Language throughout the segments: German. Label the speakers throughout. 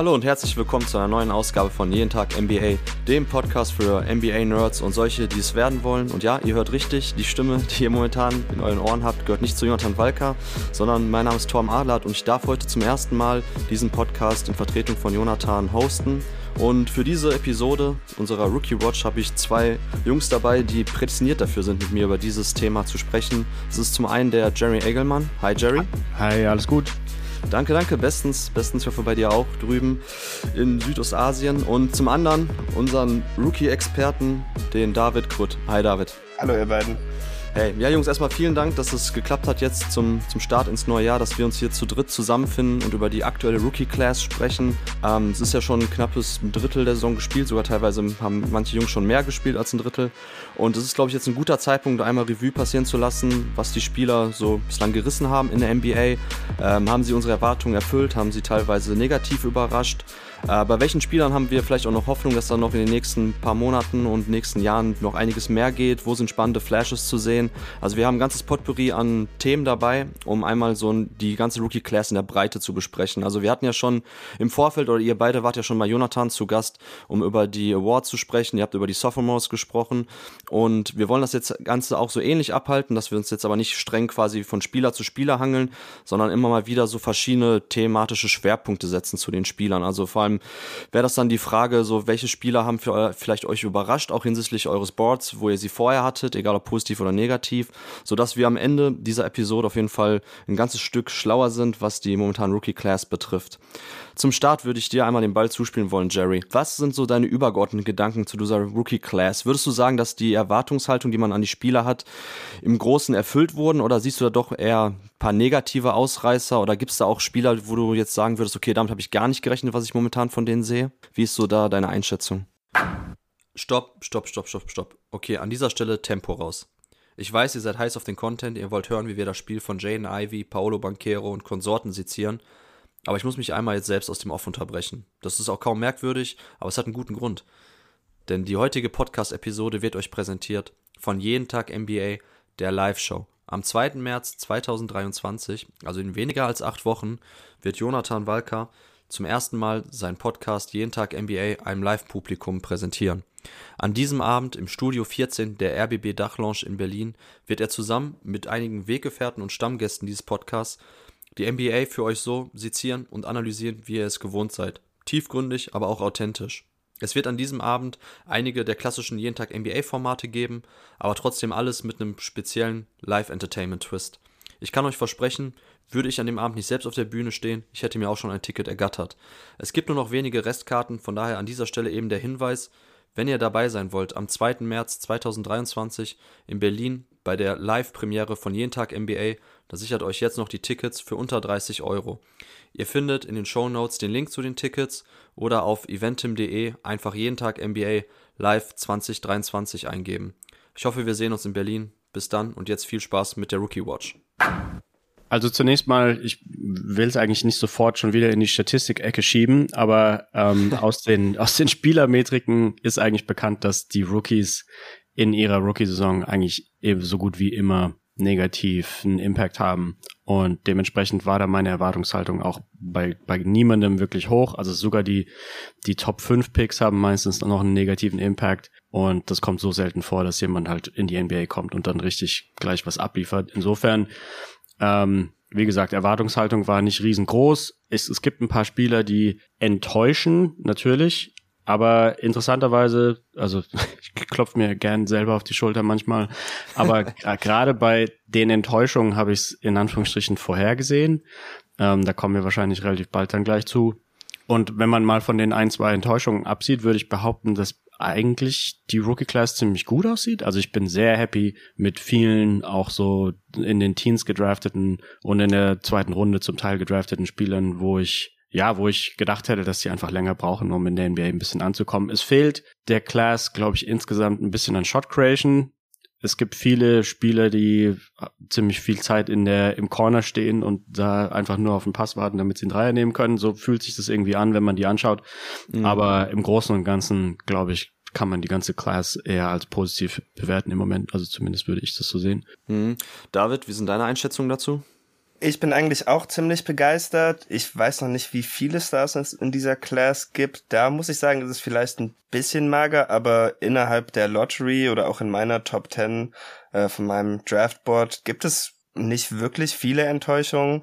Speaker 1: Hallo und herzlich willkommen zu einer neuen Ausgabe von Jeden Tag NBA, dem Podcast für NBA-Nerds und solche, die es werden wollen. Und ja, ihr hört richtig, die Stimme, die ihr momentan in euren Ohren habt, gehört nicht zu Jonathan Walker, sondern mein Name ist Torm Adlert und ich darf heute zum ersten Mal diesen Podcast in Vertretung von Jonathan hosten. Und für diese Episode unserer Rookie Watch habe ich zwei Jungs dabei, die prädestiniert dafür sind, mit mir über dieses Thema zu sprechen. Das ist zum einen der Jerry Egelmann. Hi Jerry.
Speaker 2: Hi, alles gut.
Speaker 1: Danke, danke, bestens, bestens. Ich hoffe bei dir auch drüben in Südostasien. Und zum anderen unseren Rookie-Experten, den David Krutt. Hi David.
Speaker 3: Hallo ihr beiden.
Speaker 1: Hey, ja Jungs, erstmal vielen Dank, dass es geklappt hat jetzt zum, zum Start ins neue Jahr, dass wir uns hier zu dritt zusammenfinden und über die aktuelle Rookie-Class sprechen. Ähm, es ist ja schon ein knappes Drittel der Saison gespielt, sogar teilweise haben manche Jungs schon mehr gespielt als ein Drittel. Und es ist, glaube ich, jetzt ein guter Zeitpunkt, einmal Revue passieren zu lassen, was die Spieler so bislang gerissen haben in der NBA. Ähm, haben sie unsere Erwartungen erfüllt, haben sie teilweise negativ überrascht. Äh, bei welchen Spielern haben wir vielleicht auch noch Hoffnung, dass da noch in den nächsten paar Monaten und nächsten Jahren noch einiges mehr geht? Wo sind spannende Flashes zu sehen? Also wir haben ein ganzes Potpourri an Themen dabei, um einmal so die ganze Rookie Class in der Breite zu besprechen. Also wir hatten ja schon im Vorfeld, oder ihr beide wart ja schon bei Jonathan zu Gast, um über die Awards zu sprechen. Ihr habt über die Sophomores gesprochen und wir wollen das jetzt Ganze auch so ähnlich abhalten, dass wir uns jetzt aber nicht streng quasi von Spieler zu Spieler hangeln, sondern immer mal wieder so verschiedene thematische Schwerpunkte setzen zu den Spielern. Also vor allem allem wäre das dann die Frage, so welche Spieler haben für, vielleicht euch überrascht, auch hinsichtlich eures Boards, wo ihr sie vorher hattet, egal ob positiv oder negativ, sodass wir am Ende dieser Episode auf jeden Fall ein ganzes Stück schlauer sind, was die momentan Rookie Class betrifft. Zum Start würde ich dir einmal den Ball zuspielen wollen, Jerry. Was sind so deine übergeordneten Gedanken zu dieser Rookie Class? Würdest du sagen, dass die Erwartungshaltung, die man an die Spieler hat, im Großen erfüllt wurden oder siehst du da doch eher paar negative Ausreißer oder gibt es da auch Spieler, wo du jetzt sagen würdest, okay, damit habe ich gar nicht gerechnet, was ich momentan von denen sehe? Wie ist so da deine Einschätzung? Stopp, stopp, stopp, stopp, stopp. Okay, an dieser Stelle Tempo raus. Ich weiß, ihr seid heiß auf den Content, ihr wollt hören, wie wir das Spiel von Jane Ivy, Paolo Banquero und Konsorten sezieren. Aber ich muss mich einmal jetzt selbst aus dem Off unterbrechen. Das ist auch kaum merkwürdig, aber es hat einen guten Grund. Denn die heutige Podcast-Episode wird euch präsentiert von Jeden Tag NBA, der Live-Show. Am 2. März 2023, also in weniger als acht Wochen, wird Jonathan Walker zum ersten Mal seinen Podcast Jeden Tag NBA einem Live-Publikum präsentieren. An diesem Abend im Studio 14 der RBB Dachlounge in Berlin wird er zusammen mit einigen Weggefährten und Stammgästen dieses Podcasts die NBA für euch so sezieren und analysieren, wie ihr es gewohnt seid. Tiefgründig, aber auch authentisch. Es wird an diesem Abend einige der klassischen jeden Tag NBA-Formate geben, aber trotzdem alles mit einem speziellen Live-Entertainment-Twist. Ich kann euch versprechen, würde ich an dem Abend nicht selbst auf der Bühne stehen, ich hätte mir auch schon ein Ticket ergattert. Es gibt nur noch wenige Restkarten, von daher an dieser Stelle eben der Hinweis, wenn ihr dabei sein wollt, am 2. März 2023 in Berlin bei der Live-Premiere von Jeden Tag NBA, da sichert euch jetzt noch die Tickets für unter 30 Euro. Ihr findet in den Show Notes den Link zu den Tickets oder auf eventim.de einfach jeden Tag NBA Live 2023 eingeben. Ich hoffe, wir sehen uns in Berlin. Bis dann und jetzt viel Spaß mit der Rookie Watch.
Speaker 2: Also zunächst mal, ich will es eigentlich nicht sofort schon wieder in die Statistik-Ecke schieben, aber ähm, aus, den, aus den Spielermetriken ist eigentlich bekannt, dass die Rookies in ihrer Rookie-Saison eigentlich eben so gut wie immer negativen Impact haben. Und dementsprechend war da meine Erwartungshaltung auch bei, bei niemandem wirklich hoch. Also sogar die, die Top 5 Picks haben meistens noch einen negativen Impact. Und das kommt so selten vor, dass jemand halt in die NBA kommt und dann richtig gleich was abliefert. Insofern, ähm, wie gesagt, Erwartungshaltung war nicht riesengroß. Es, es gibt ein paar Spieler, die enttäuschen, natürlich. Aber interessanterweise, also ich klopfe mir gern selber auf die Schulter manchmal, aber gerade bei den Enttäuschungen habe ich es in Anführungsstrichen vorhergesehen. Ähm, da kommen wir wahrscheinlich relativ bald dann gleich zu. Und wenn man mal von den ein, zwei Enttäuschungen absieht, würde ich behaupten, dass eigentlich die Rookie Class ziemlich gut aussieht. Also ich bin sehr happy mit vielen auch so in den Teens gedrafteten und in der zweiten Runde zum Teil gedrafteten Spielern, wo ich ja, wo ich gedacht hätte, dass sie einfach länger brauchen, um in der NBA ein bisschen anzukommen. Es fehlt der Class, glaube ich, insgesamt ein bisschen an Shot Creation. Es gibt viele Spieler, die ziemlich viel Zeit in der, im Corner stehen und da einfach nur auf den Pass warten, damit sie einen Dreier nehmen können. So fühlt sich das irgendwie an, wenn man die anschaut. Mhm. Aber im Großen und Ganzen, glaube ich, kann man die ganze Class eher als positiv bewerten im Moment. Also zumindest würde ich das so sehen.
Speaker 1: Mhm. David, wie sind deine Einschätzungen dazu?
Speaker 3: Ich bin eigentlich auch ziemlich begeistert. Ich weiß noch nicht, wie viele Stars es in dieser Class gibt. Da muss ich sagen, ist es vielleicht ein bisschen mager, aber innerhalb der Lottery oder auch in meiner Top 10 äh, von meinem Draftboard gibt es nicht wirklich viele Enttäuschungen.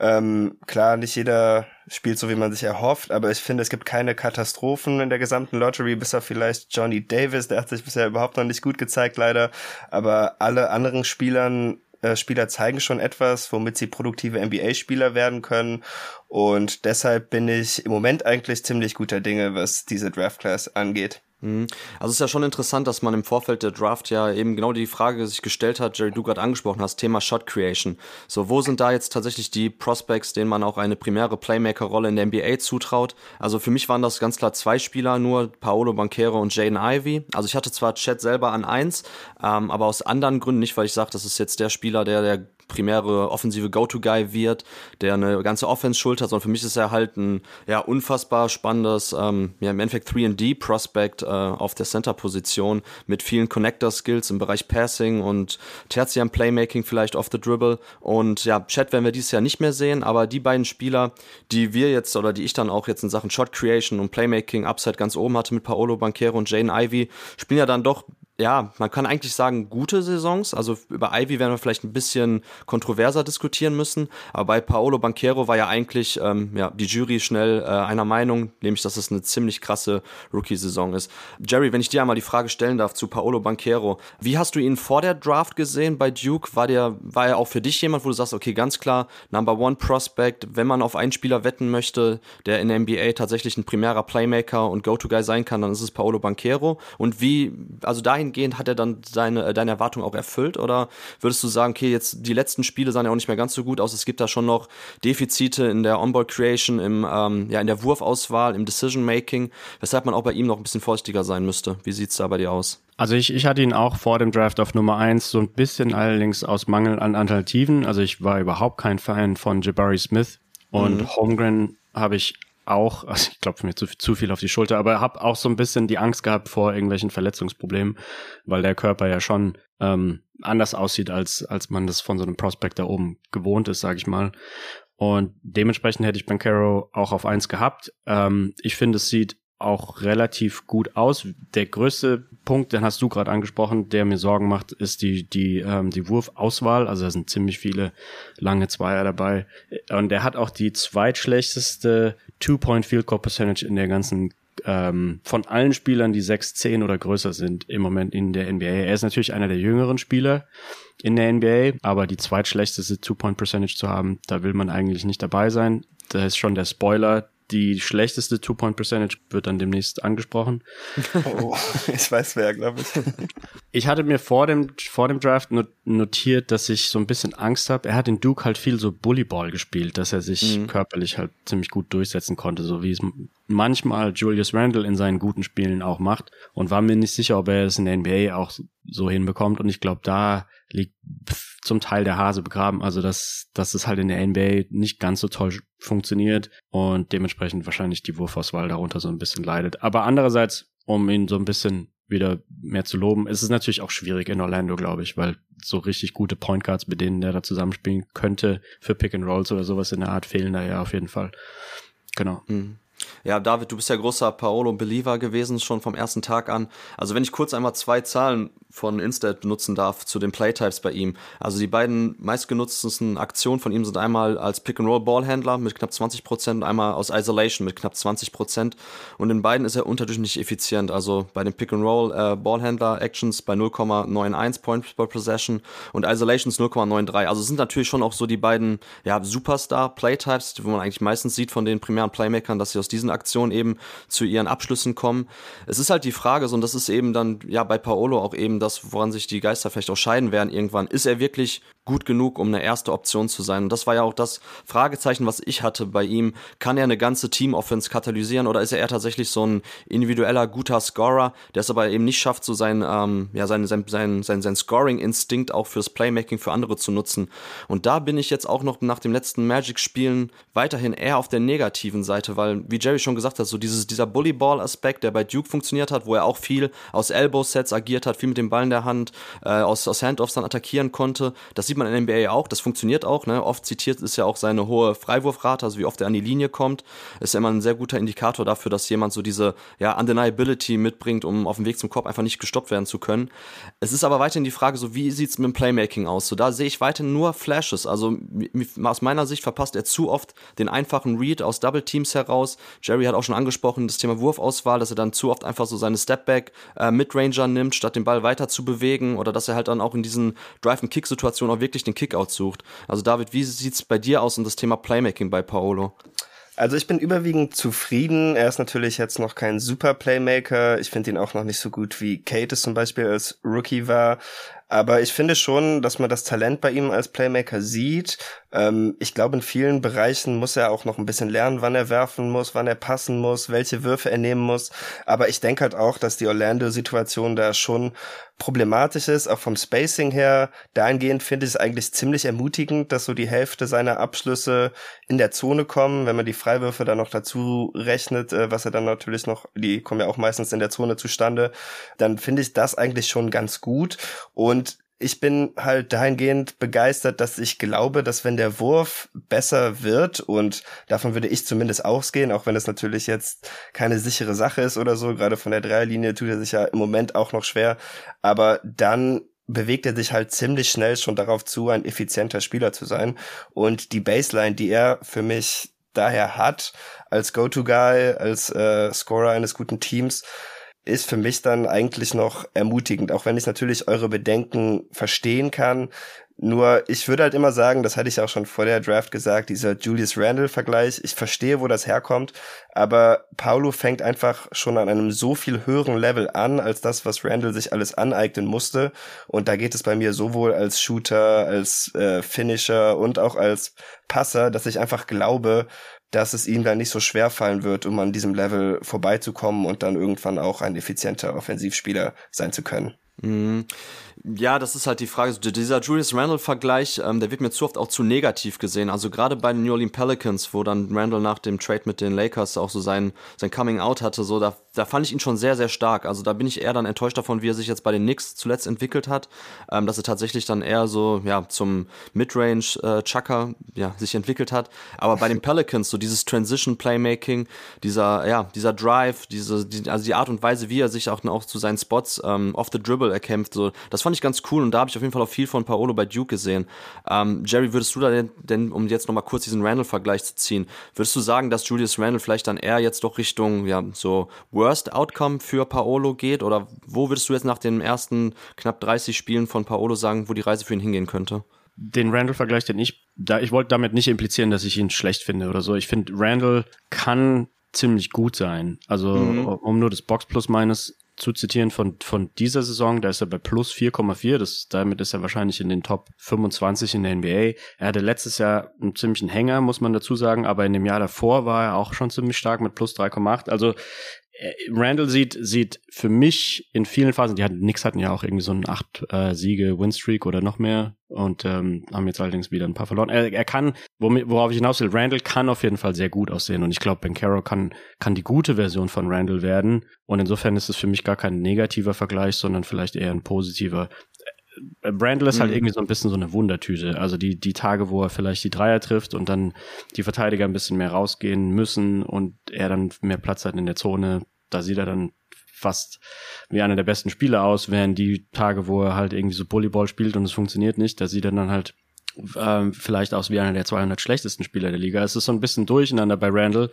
Speaker 3: Ähm, klar, nicht jeder spielt so, wie man sich erhofft, aber ich finde, es gibt keine Katastrophen in der gesamten Lottery, bis auf vielleicht Johnny Davis, der hat sich bisher überhaupt noch nicht gut gezeigt, leider. Aber alle anderen Spielern Spieler zeigen schon etwas, womit sie produktive NBA-Spieler werden können. Und deshalb bin ich im Moment eigentlich ziemlich guter Dinge, was diese Draft Class angeht.
Speaker 1: Mhm. Also es ist ja schon interessant, dass man im Vorfeld der Draft ja eben genau die Frage sich gestellt hat, Jerry, du gerade angesprochen hast, Thema Shot Creation. So, wo sind da jetzt tatsächlich die Prospects, denen man auch eine primäre Playmaker-Rolle in der NBA zutraut? Also für mich waren das ganz klar zwei Spieler, nur Paolo Banquero und Jaden Ivey. Also ich hatte zwar Chat selber an eins, ähm, aber aus anderen Gründen nicht, weil ich sage, das ist jetzt der Spieler, der der primäre offensive Go-To-Guy wird, der eine ganze Offense schultert, sondern für mich ist er halt ein ja, unfassbar spannendes, ähm, ja, im Endeffekt 3D-Prospect äh, auf der Center-Position mit vielen Connector-Skills im Bereich Passing und Tertium Playmaking vielleicht off the dribble. Und ja, Chat werden wir dieses Jahr nicht mehr sehen, aber die beiden Spieler, die wir jetzt oder die ich dann auch jetzt in Sachen Shot Creation und Playmaking Upside ganz oben hatte mit Paolo Banquero und Jane Ivy, spielen ja dann doch ja, man kann eigentlich sagen, gute Saisons. Also über Ivy werden wir vielleicht ein bisschen kontroverser diskutieren müssen. Aber bei Paolo Banquero war ja eigentlich ähm, ja, die Jury schnell äh, einer Meinung, nämlich, dass es eine ziemlich krasse Rookie-Saison ist. Jerry, wenn ich dir einmal die Frage stellen darf zu Paolo Banquero, wie hast du ihn vor der Draft gesehen bei Duke? War der, war er auch für dich jemand, wo du sagst, okay, ganz klar, Number One Prospect, wenn man auf einen Spieler wetten möchte, der in der NBA tatsächlich ein primärer Playmaker und Go-To-Guy sein kann, dann ist es Paolo Banquero. Und wie, also dahin dahingehend hat er dann seine, äh, deine Erwartung auch erfüllt? Oder würdest du sagen, okay, jetzt die letzten Spiele sahen ja auch nicht mehr ganz so gut aus, es gibt da schon noch Defizite in der Onboard Creation, im, ähm, ja, in der Wurfauswahl, im Decision Making, weshalb man auch bei ihm noch ein bisschen vorsichtiger sein müsste. Wie sieht's da bei dir aus?
Speaker 2: Also ich, ich hatte ihn auch vor dem Draft auf Nummer eins so ein bisschen allerdings aus Mangel an Alternativen. Also ich war überhaupt kein Fan von Jabari Smith und mhm. Holmgren habe ich auch, also ich klopfe mir zu, zu viel auf die Schulter, aber habe auch so ein bisschen die Angst gehabt vor irgendwelchen Verletzungsproblemen, weil der Körper ja schon ähm, anders aussieht, als, als man das von so einem Prospect da oben gewohnt ist, sage ich mal. Und dementsprechend hätte ich Bancaro auch auf eins gehabt. Ähm, ich finde, es sieht auch relativ gut aus. Der größte Punkt, den hast du gerade angesprochen, der mir Sorgen macht, ist die die ähm, die Wurfauswahl. Also da sind ziemlich viele lange Zweier dabei und der hat auch die zweitschlechteste Two-Point Field Goal Percentage in der ganzen ähm, von allen Spielern, die 6, 10 oder größer sind im Moment in der NBA. Er ist natürlich einer der jüngeren Spieler in der NBA, aber die zweitschlechteste Two-Point Percentage zu haben, da will man eigentlich nicht dabei sein. Da ist schon der Spoiler die schlechteste Two-Point-Percentage wird dann demnächst angesprochen.
Speaker 3: Oh, ich weiß wer, glaube ich.
Speaker 2: Ich hatte mir vor dem, vor dem Draft notiert, dass ich so ein bisschen Angst habe. Er hat in Duke halt viel so Bullyball gespielt, dass er sich mhm. körperlich halt ziemlich gut durchsetzen konnte, so wie es manchmal Julius Randle in seinen guten Spielen auch macht. Und war mir nicht sicher, ob er es in der NBA auch so hinbekommt. Und ich glaube, da liegt zum Teil der Hase begraben. Also dass, dass es halt in der NBA nicht ganz so toll funktioniert und dementsprechend wahrscheinlich die Wurfauswahl darunter so ein bisschen leidet. Aber andererseits, um ihn so ein bisschen wieder mehr zu loben, ist es natürlich auch schwierig in Orlando, glaube ich, weil so richtig gute Point Guards, mit denen der da zusammenspielen könnte, für Pick and Rolls oder sowas in der Art fehlen da ja auf jeden Fall. Genau. Mhm.
Speaker 1: Ja, David, du bist ja großer Paolo-Believer gewesen, schon vom ersten Tag an. Also wenn ich kurz einmal zwei Zahlen von Instat benutzen darf zu den Playtypes bei ihm. Also die beiden meistgenutztesten Aktionen von ihm sind einmal als Pick-and-Roll-Ballhändler mit knapp 20% und einmal aus Isolation mit knapp 20%. Und in beiden ist er unterdurchschnittlich effizient. Also bei den Pick-and-Roll-Ballhändler-Actions äh, bei 0,91 Points per Possession und Isolations 0,93. Also sind natürlich schon auch so die beiden ja, Superstar-Playtypes, wo man eigentlich meistens sieht von den primären Playmakern, dass sie aus diesen Aktionen eben zu ihren Abschlüssen kommen. Es ist halt die Frage, so, und das ist eben dann ja bei Paolo auch eben das, woran sich die Geister vielleicht auch scheiden werden irgendwann. Ist er wirklich gut genug, um eine erste Option zu sein? Und das war ja auch das Fragezeichen, was ich hatte bei ihm. Kann er eine ganze Team-Offense katalysieren oder ist er eher tatsächlich so ein individueller, guter Scorer, der es aber eben nicht schafft, so sein, ähm, ja, sein, sein, sein, sein, sein Scoring-Instinkt auch fürs Playmaking für andere zu nutzen? Und da bin ich jetzt auch noch nach dem letzten Magic-Spielen weiterhin eher auf der negativen Seite, weil, wie wie Jerry schon gesagt hat, so dieses, dieser Bullyball-Aspekt, der bei Duke funktioniert hat, wo er auch viel aus Elbow-Sets agiert hat, viel mit dem Ball in der Hand, äh, aus, aus Handoffs dann attackieren konnte. Das sieht man in der NBA auch, das funktioniert auch. Ne? Oft zitiert ist ja auch seine hohe Freiwurfrate, also wie oft er an die Linie kommt. Ist ja immer ein sehr guter Indikator dafür, dass jemand so diese ja, Undeniability mitbringt, um auf dem Weg zum Korb einfach nicht gestoppt werden zu können. Es ist aber weiterhin die Frage, so wie sieht's mit dem Playmaking aus? So da sehe ich weiterhin nur Flashes. Also aus meiner Sicht verpasst er zu oft den einfachen Read aus Double Teams heraus. Jerry hat auch schon angesprochen, das Thema Wurfauswahl, dass er dann zu oft einfach so seine Stepback äh, Midranger nimmt, statt den Ball weiter zu bewegen oder dass er halt dann auch in diesen Drive-and-Kick-Situationen auch wirklich den Kickout sucht. Also David, wie sieht's bei dir aus und das Thema Playmaking bei Paolo?
Speaker 3: Also ich bin überwiegend zufrieden. Er ist natürlich jetzt noch kein super Playmaker. Ich finde ihn auch noch nicht so gut wie Kate es zum Beispiel als Rookie war. Aber ich finde schon, dass man das Talent bei ihm als Playmaker sieht. Ähm, ich glaube, in vielen Bereichen muss er auch noch ein bisschen lernen, wann er werfen muss, wann er passen muss, welche Würfe er nehmen muss. Aber ich denke halt auch, dass die Orlando-Situation da schon problematisch ist, auch vom Spacing her. Dahingehend finde ich es eigentlich ziemlich ermutigend, dass so die Hälfte seiner Abschlüsse in der Zone kommen, wenn man die Freiwürfe dann noch dazu rechnet, äh, was er dann natürlich noch, die kommen ja auch meistens in der Zone zustande, dann finde ich das eigentlich schon ganz gut. Und und ich bin halt dahingehend begeistert, dass ich glaube, dass wenn der Wurf besser wird und davon würde ich zumindest ausgehen, auch wenn es natürlich jetzt keine sichere Sache ist oder so, gerade von der Dreierlinie tut er sich ja im Moment auch noch schwer, aber dann bewegt er sich halt ziemlich schnell schon darauf zu, ein effizienter Spieler zu sein. Und die Baseline, die er für mich daher hat als Go-to-Guy, als äh, Scorer eines guten Teams, ist für mich dann eigentlich noch ermutigend, auch wenn ich natürlich eure Bedenken verstehen kann. Nur ich würde halt immer sagen, das hatte ich auch schon vor der Draft gesagt, dieser Julius Randle-Vergleich, ich verstehe, wo das herkommt, aber Paulo fängt einfach schon an einem so viel höheren Level an, als das, was Randle sich alles aneignen musste. Und da geht es bei mir sowohl als Shooter, als äh, Finisher und auch als Passer, dass ich einfach glaube, dass es ihm dann nicht so schwer fallen wird, um an diesem Level vorbeizukommen und dann irgendwann auch ein effizienter Offensivspieler sein zu können.
Speaker 1: Mhm. Ja, das ist halt die Frage. Dieser Julius Randle-Vergleich, ähm, der wird mir zu oft auch zu negativ gesehen. Also gerade bei den New Orleans Pelicans, wo dann Randle nach dem Trade mit den Lakers auch so sein, sein Coming Out hatte, so da, da fand ich ihn schon sehr, sehr stark. Also da bin ich eher dann enttäuscht davon, wie er sich jetzt bei den Knicks zuletzt entwickelt hat, ähm, dass er tatsächlich dann eher so ja zum Midrange-Chucker äh, ja, sich entwickelt hat. Aber bei den Pelicans, so dieses Transition-Playmaking, dieser, ja, dieser Drive, diese, die, also die Art und Weise, wie er sich auch, auch zu seinen Spots ähm, off the dribble erkämpft, so, das fand ich ganz cool und da habe ich auf jeden Fall auch viel von Paolo bei Duke gesehen. Ähm, Jerry, würdest du da denn, denn um jetzt nochmal kurz diesen Randall-Vergleich zu ziehen, würdest du sagen, dass Julius Randall vielleicht dann eher jetzt doch Richtung, ja, so Worst Outcome für Paolo geht? Oder wo würdest du jetzt nach den ersten knapp 30 Spielen von Paolo sagen, wo die Reise für ihn hingehen könnte?
Speaker 2: Den Randall-Vergleich, den ich, da, ich wollte damit nicht implizieren, dass ich ihn schlecht finde oder so. Ich finde, Randall kann ziemlich gut sein. Also, mhm. um nur das Box Plus meines zu zitieren von, von dieser Saison, da ist er bei plus 4,4, das, damit ist er wahrscheinlich in den Top 25 in der NBA. Er hatte letztes Jahr einen ziemlichen Hänger, muss man dazu sagen, aber in dem Jahr davor war er auch schon ziemlich stark mit plus 3,8. Also Randall sieht, sieht für mich in vielen Phasen, die hatten, nix hatten ja auch irgendwie so einen acht äh, Siege Winstreak oder noch mehr und ähm, haben jetzt allerdings wieder ein paar verloren. Er, er kann, worauf ich hinaus will, Randall kann auf jeden Fall sehr gut aussehen und ich glaube, Ben Caro kann, kann die gute Version von Randall werden und insofern ist es für mich gar kein negativer Vergleich, sondern vielleicht eher ein positiver. Brandle ist halt mhm. irgendwie so ein bisschen so eine Wundertüte. Also die, die Tage, wo er vielleicht die Dreier trifft und dann die Verteidiger ein bisschen mehr rausgehen müssen und er dann mehr Platz hat in der Zone, da sieht er dann fast wie einer der besten Spieler aus, während die Tage, wo er halt irgendwie so Bullyball spielt und es funktioniert nicht, da sieht er dann halt ähm, vielleicht aus wie einer der 200 schlechtesten Spieler der Liga. Es ist so ein bisschen durcheinander bei Randall,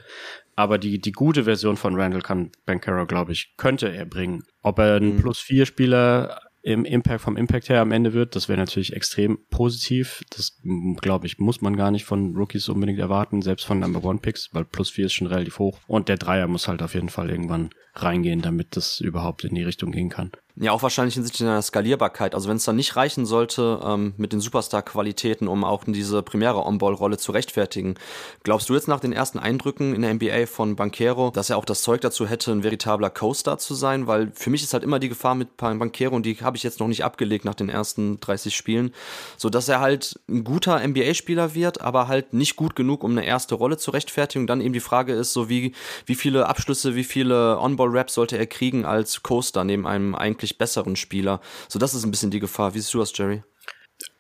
Speaker 2: aber die, die gute Version von Randall kann Bankero, glaube ich, könnte er bringen. Ob er ein mhm. Plus-4-Spieler im Impact, vom Impact her am Ende wird. Das wäre natürlich extrem positiv. Das, glaube ich, muss man gar nicht von Rookies unbedingt erwarten, selbst von Number One Picks, weil plus vier ist schon relativ hoch. Und der Dreier muss halt auf jeden Fall irgendwann reingehen, damit das überhaupt in die Richtung gehen kann.
Speaker 1: Ja, auch wahrscheinlich hinsichtlich einer Skalierbarkeit. Also wenn es dann nicht reichen sollte ähm, mit den Superstar-Qualitäten, um auch diese primäre On-Ball-Rolle zu rechtfertigen, glaubst du jetzt nach den ersten Eindrücken in der NBA von Banquero, dass er auch das Zeug dazu hätte, ein veritabler Co-Star zu sein? Weil für mich ist halt immer die Gefahr mit Banquero und die habe ich jetzt noch nicht abgelegt nach den ersten 30 Spielen, so dass er halt ein guter NBA-Spieler wird, aber halt nicht gut genug, um eine erste Rolle zu rechtfertigen. dann eben die Frage ist so, wie, wie viele Abschlüsse, wie viele On-Ball-Raps sollte er kriegen als Co-Star neben einem eigentlich deutlich besseren Spieler. So, das ist ein bisschen die Gefahr. Wie siehst du das, Jerry?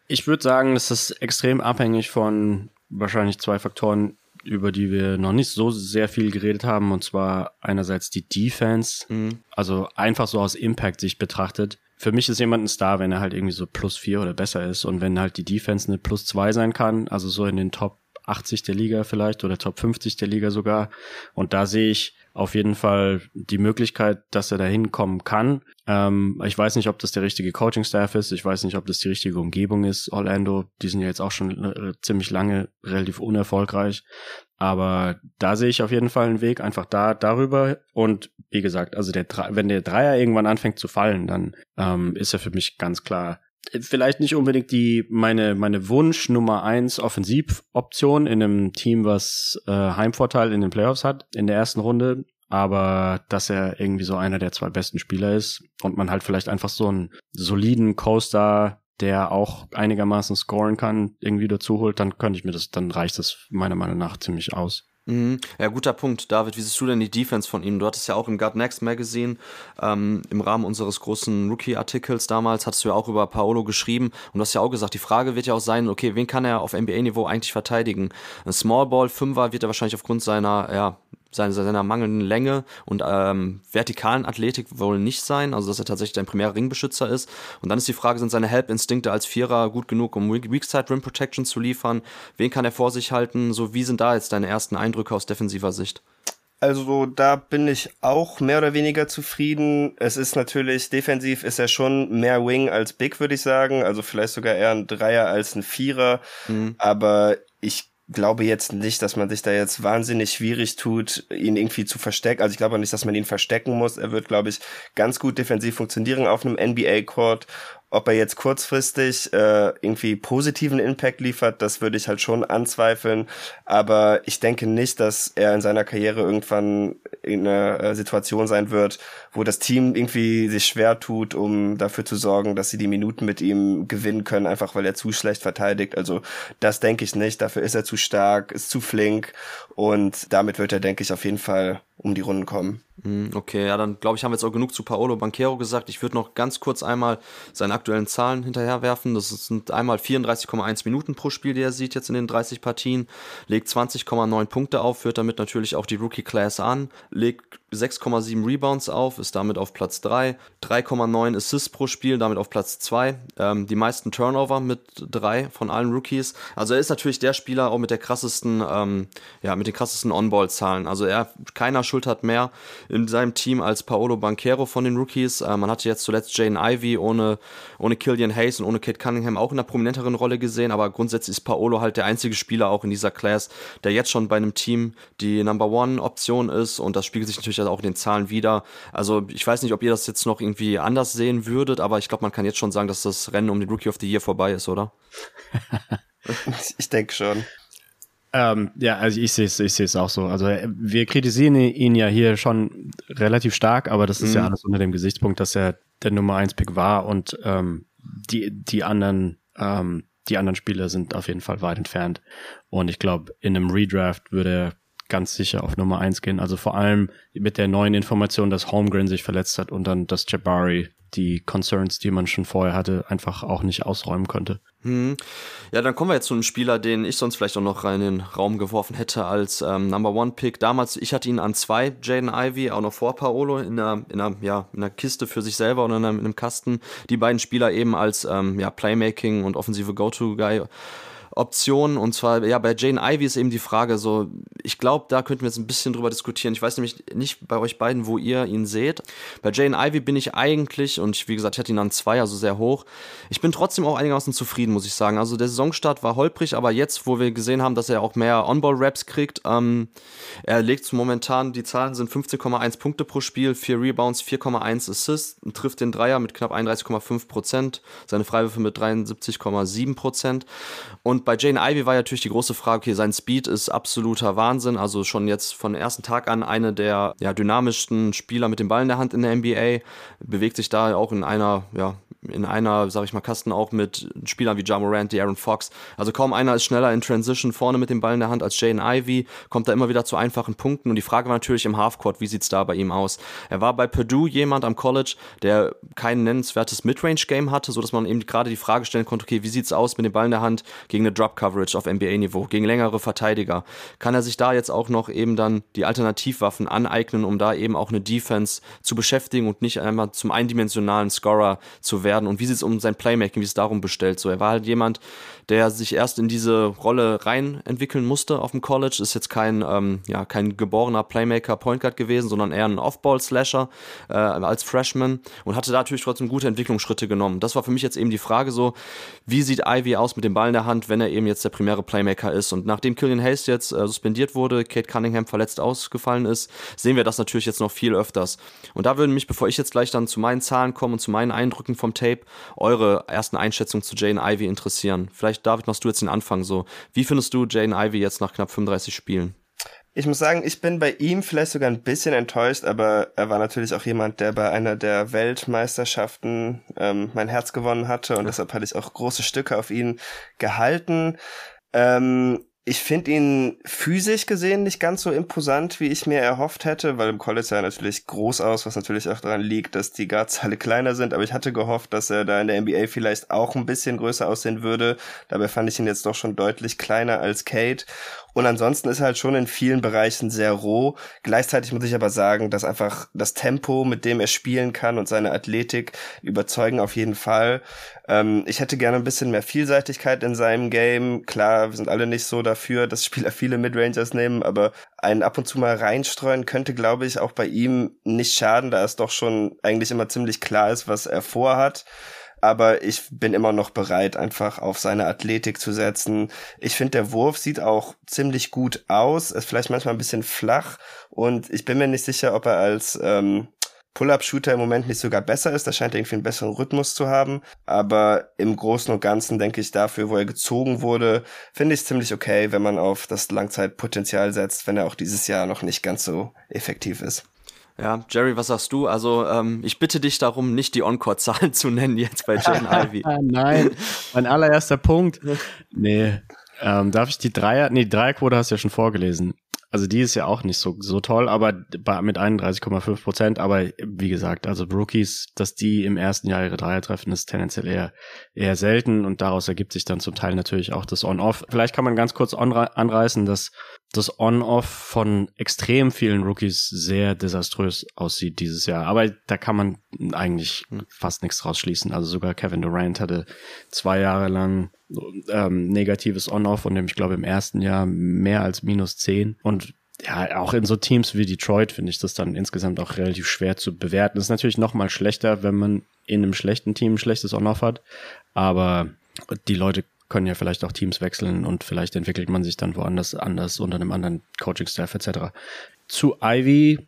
Speaker 2: Ich würde sagen, das ist extrem abhängig von wahrscheinlich zwei Faktoren, über die wir noch nicht so sehr viel geredet haben. Und zwar einerseits die Defense, mhm. also einfach so aus Impact-Sicht betrachtet. Für mich ist jemand ein Star, wenn er halt irgendwie so plus vier oder besser ist. Und wenn halt die Defense eine plus zwei sein kann, also so in den Top 80 der Liga vielleicht oder Top 50 der Liga sogar. Und da sehe ich auf jeden Fall die Möglichkeit, dass er da hinkommen kann. Ähm, ich weiß nicht, ob das der richtige Coaching-Staff ist. Ich weiß nicht, ob das die richtige Umgebung ist. Orlando, die sind ja jetzt auch schon äh, ziemlich lange relativ unerfolgreich. Aber da sehe ich auf jeden Fall einen Weg, einfach da darüber. Und wie gesagt, also der wenn der Dreier irgendwann anfängt zu fallen, dann ähm, ist er für mich ganz klar vielleicht nicht unbedingt die meine meine Wunsch Nummer eins Offensivoption in einem Team, was äh, Heimvorteil in den Playoffs hat in der ersten Runde, aber dass er irgendwie so einer der zwei besten Spieler ist und man halt vielleicht einfach so einen soliden Coaster, der auch einigermaßen scoren kann, irgendwie dazu holt, dann könnte ich mir das, dann reicht das meiner Meinung nach ziemlich aus.
Speaker 1: Mhm. Ja, guter Punkt. David, wie siehst du denn die Defense von ihm? Du hattest ja auch im God Next Magazine ähm, im Rahmen unseres großen Rookie-Artikels damals, hattest du ja auch über Paolo geschrieben und du hast ja auch gesagt, die Frage wird ja auch sein, okay, wen kann er auf NBA-Niveau eigentlich verteidigen? Ein Small Ball Fünfer wird er wahrscheinlich aufgrund seiner, ja, seiner, seiner mangelnden Länge und ähm, vertikalen Athletik wohl nicht sein, also dass er tatsächlich ein primärer Ringbeschützer ist. Und dann ist die Frage, sind seine Help-Instinkte als Vierer gut genug, um Weakside Rim Protection zu liefern? Wen kann er vor sich halten? So, wie sind da jetzt deine ersten Eindrücke aus defensiver Sicht?
Speaker 3: Also da bin ich auch mehr oder weniger zufrieden. Es ist natürlich, defensiv ist er schon mehr Wing als Big, würde ich sagen. Also vielleicht sogar eher ein Dreier als ein Vierer. Mhm. Aber ich glaube jetzt nicht, dass man sich da jetzt wahnsinnig schwierig tut, ihn irgendwie zu verstecken. Also ich glaube auch nicht, dass man ihn verstecken muss. Er wird, glaube ich, ganz gut defensiv funktionieren auf einem NBA-Court ob er jetzt kurzfristig äh, irgendwie positiven Impact liefert, das würde ich halt schon anzweifeln. Aber ich denke nicht, dass er in seiner Karriere irgendwann in einer äh, Situation sein wird, wo das Team irgendwie sich schwer tut, um dafür zu sorgen, dass sie die Minuten mit ihm gewinnen können, einfach weil er zu schlecht verteidigt. Also das denke ich nicht. Dafür ist er zu stark, ist zu flink und damit wird er, denke ich, auf jeden Fall um die Runden kommen.
Speaker 1: Hm, okay, ja, dann glaube ich, haben wir jetzt auch genug zu Paolo Banquero gesagt. Ich würde noch ganz kurz einmal seine aktuellen Zahlen hinterherwerfen. Das sind einmal 34,1 Minuten pro Spiel, die er sieht jetzt in den 30 Partien, legt 20,9 Punkte auf, führt damit natürlich auch die Rookie Class an, legt 6,7 Rebounds auf, ist damit auf Platz 3, 3,9 Assists pro Spiel, damit auf Platz 2, ähm, die meisten Turnover mit 3 von allen Rookies. Also er ist natürlich der Spieler auch mit der krassesten, ähm, ja, mit den krassesten On-Ball-Zahlen. Also er, keiner schultert mehr in seinem Team als Paolo Banquero von den Rookies. Äh, man hatte jetzt zuletzt Jane Ivy ohne, ohne Killian Hayes und ohne Kate Cunningham auch in einer prominenteren Rolle gesehen, aber grundsätzlich ist Paolo halt der einzige Spieler auch in dieser Class, der jetzt schon bei einem Team die Number One Option ist und das spiegelt sich natürlich auch in den Zahlen wieder. Also ich weiß nicht, ob ihr das jetzt noch irgendwie anders sehen würdet, aber ich glaube, man kann jetzt schon sagen, dass das Rennen um den Rookie of the Year vorbei ist, oder?
Speaker 3: ich denke schon.
Speaker 2: Ähm, ja, also ich sehe es ich auch so. Also wir kritisieren ihn ja hier schon relativ stark, aber das ist mhm. ja alles unter dem Gesichtspunkt, dass er der Nummer 1 Pick war und ähm, die die anderen ähm, die anderen Spieler sind auf jeden Fall weit entfernt. Und ich glaube, in einem Redraft würde er ganz sicher auf Nummer 1 gehen. Also vor allem mit der neuen Information, dass Holmgren sich verletzt hat und dann, dass Jabari die Concerns, die man schon vorher hatte, einfach auch nicht ausräumen konnte.
Speaker 1: Hm. Ja, dann kommen wir jetzt zu einem Spieler, den ich sonst vielleicht auch noch rein in den Raum geworfen hätte als ähm, Number One Pick. Damals, ich hatte ihn an zwei, Jaden Ivy, auch noch vor Paolo, in einer, in einer, ja, in einer Kiste für sich selber oder in einem, in einem Kasten. Die beiden Spieler eben als ähm, ja, Playmaking und offensive Go-To-Guy Option. Und zwar, ja, bei Jane Ivy ist eben die Frage so, ich glaube, da könnten wir jetzt ein bisschen drüber diskutieren. Ich weiß nämlich nicht bei euch beiden, wo ihr ihn seht. Bei Jane Ivy bin ich eigentlich, und ich, wie gesagt, ich hatte ihn an zwei, also sehr hoch. Ich bin trotzdem auch einigermaßen zufrieden, muss ich sagen. Also der Saisonstart war holprig, aber jetzt, wo wir gesehen haben, dass er auch mehr On-Ball-Raps kriegt, ähm, er legt momentan, die Zahlen sind 15,1 Punkte pro Spiel, 4 Rebounds, 4,1 Assists, trifft den Dreier mit knapp 31,5 Prozent, seine Freiwürfe mit 73,7 Prozent. Und bei Jane Ivy war natürlich die große Frage, okay, sein Speed ist absoluter Wahnsinn, also schon jetzt von ersten Tag an eine der ja, dynamischsten Spieler mit dem Ball in der Hand in der NBA, bewegt sich da auch in einer, ja, in einer, sag ich mal, Kasten auch mit Spielern wie Ja Morant, die Aaron Fox. Also kaum einer ist schneller in Transition vorne mit dem Ball in der Hand als Jane Ivy, kommt da immer wieder zu einfachen Punkten. Und die Frage war natürlich im Halfcourt, wie sieht's da bei ihm aus? Er war bei Purdue jemand am College, der kein nennenswertes Midrange-Game hatte, so dass man eben gerade die Frage stellen konnte, okay, wie sieht's aus mit dem Ball in der Hand gegen eine Drop-Coverage auf NBA-Niveau, gegen längere Verteidiger? Kann er sich da jetzt auch noch eben dann die Alternativwaffen aneignen, um da eben auch eine Defense zu beschäftigen und nicht einmal zum eindimensionalen Scorer zu werden? Werden und wie sieht es um sein Playmaking, wie es darum bestellt. So, er war halt jemand, der sich erst in diese Rolle rein entwickeln musste auf dem College, ist jetzt kein, ähm, ja, kein geborener Playmaker Point Guard gewesen, sondern eher ein Off-Ball-Slasher äh, als Freshman und hatte da natürlich trotzdem gute Entwicklungsschritte genommen. Das war für mich jetzt eben die Frage so, wie sieht Ivy aus mit dem Ball in der Hand, wenn er eben jetzt der primäre Playmaker ist. Und nachdem Killian Hayes jetzt äh, suspendiert wurde, Kate Cunningham verletzt ausgefallen ist, sehen wir das natürlich jetzt noch viel öfters. Und da würden mich, bevor ich jetzt gleich dann zu meinen Zahlen komme und zu meinen Eindrücken vom Tape, eure ersten Einschätzungen zu Jane Ivy interessieren. Vielleicht, David, machst du jetzt den Anfang so. Wie findest du Jane Ivy jetzt nach knapp 35 Spielen?
Speaker 3: Ich muss sagen, ich bin bei ihm vielleicht sogar ein bisschen enttäuscht, aber er war natürlich auch jemand, der bei einer der Weltmeisterschaften ähm, mein Herz gewonnen hatte und ja. deshalb hatte ich auch große Stücke auf ihn gehalten. Ähm, ich finde ihn physisch gesehen nicht ganz so imposant, wie ich mir erhofft hätte, weil im College sah er natürlich groß aus, was natürlich auch daran liegt, dass die Guards alle kleiner sind. Aber ich hatte gehofft, dass er da in der NBA vielleicht auch ein bisschen größer aussehen würde. Dabei fand ich ihn jetzt doch schon deutlich kleiner als Kate. Und ansonsten ist er halt schon in vielen Bereichen sehr roh. Gleichzeitig muss ich aber sagen, dass einfach das Tempo, mit dem er spielen kann und seine Athletik überzeugen auf jeden Fall. Ähm, ich hätte gerne ein bisschen mehr Vielseitigkeit in seinem Game. Klar, wir sind alle nicht so dafür, dass Spieler viele Midrangers nehmen, aber einen ab und zu mal reinstreuen könnte, glaube ich, auch bei ihm nicht schaden, da es doch schon eigentlich immer ziemlich klar ist, was er vorhat aber ich bin immer noch bereit, einfach auf seine Athletik zu setzen. Ich finde, der Wurf sieht auch ziemlich gut aus, ist vielleicht manchmal ein bisschen flach und ich bin mir nicht sicher, ob er als ähm, Pull-up-Shooter im Moment nicht sogar besser ist. Da scheint er irgendwie einen besseren Rhythmus zu haben. Aber im Großen und Ganzen denke ich dafür, wo er gezogen wurde, finde ich es ziemlich okay, wenn man auf das Langzeitpotenzial setzt, wenn er auch dieses Jahr noch nicht ganz so effektiv ist.
Speaker 1: Ja, Jerry, was sagst du? Also, ähm, ich bitte dich darum, nicht die Encore-Zahlen zu nennen jetzt bei Jane Ivy.
Speaker 2: Nein, mein allererster Punkt. Nee, ähm, darf ich die Dreier, nee, die Dreierquote hast du ja schon vorgelesen. Also die ist ja auch nicht so, so toll, aber mit 31,5 Prozent. Aber wie gesagt, also Rookies, dass die im ersten Jahr ihre Dreier treffen, ist tendenziell eher, eher selten und daraus ergibt sich dann zum Teil natürlich auch das On-Off. Vielleicht kann man ganz kurz anreißen, dass das On-Off von extrem vielen Rookies sehr desaströs aussieht dieses Jahr. Aber da kann man eigentlich fast nichts rausschließen. Also sogar Kevin Durant hatte zwei Jahre lang ähm, negatives On-Off und ich glaube im ersten Jahr mehr als minus zehn. Und ja, auch in so Teams wie Detroit finde ich das dann insgesamt auch relativ schwer zu bewerten. Das ist natürlich noch mal schlechter, wenn man in einem schlechten Team ein schlechtes On-Off hat. Aber die Leute können ja vielleicht auch Teams wechseln und vielleicht entwickelt man sich dann woanders anders unter einem anderen Coaching-Staff etc. Zu Ivy,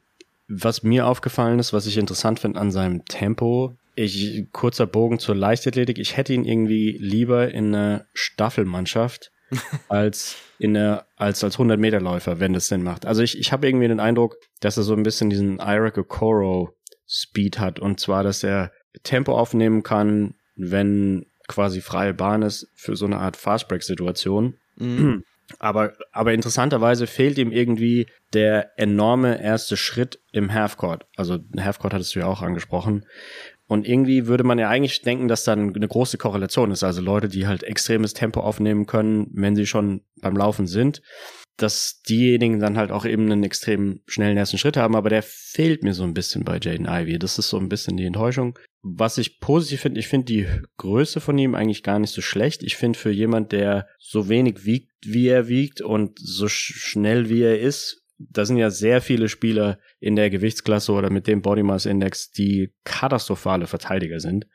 Speaker 2: was mir aufgefallen ist, was ich interessant finde an seinem Tempo, ich, kurzer Bogen zur Leichtathletik, ich hätte ihn irgendwie lieber in einer Staffelmannschaft als in der, als als 100 Meter Läufer, wenn das Sinn macht. Also ich, ich habe irgendwie den Eindruck, dass er so ein bisschen diesen Ira Okoro Speed hat und zwar, dass er Tempo aufnehmen kann, wenn quasi freie Bahn ist für so eine Art Fastbreak-Situation. Mhm. Aber, aber interessanterweise fehlt ihm irgendwie der enorme erste Schritt im Halfcourt. Also Halfcourt hattest du ja auch angesprochen. Und irgendwie würde man ja eigentlich denken, dass dann eine große Korrelation ist. Also Leute, die halt extremes Tempo aufnehmen können, wenn sie schon beim Laufen sind. Dass diejenigen dann halt auch eben einen extrem schnellen ersten Schritt haben, aber der fehlt mir so ein bisschen bei Jaden Ivy. Das ist so ein bisschen die Enttäuschung. Was ich positiv finde, ich finde die Größe von ihm eigentlich gar nicht so schlecht. Ich finde für jemand, der so wenig wiegt, wie er wiegt und so schnell wie er ist, da sind ja sehr viele Spieler in der Gewichtsklasse oder mit dem Body Mass Index, die katastrophale Verteidiger sind.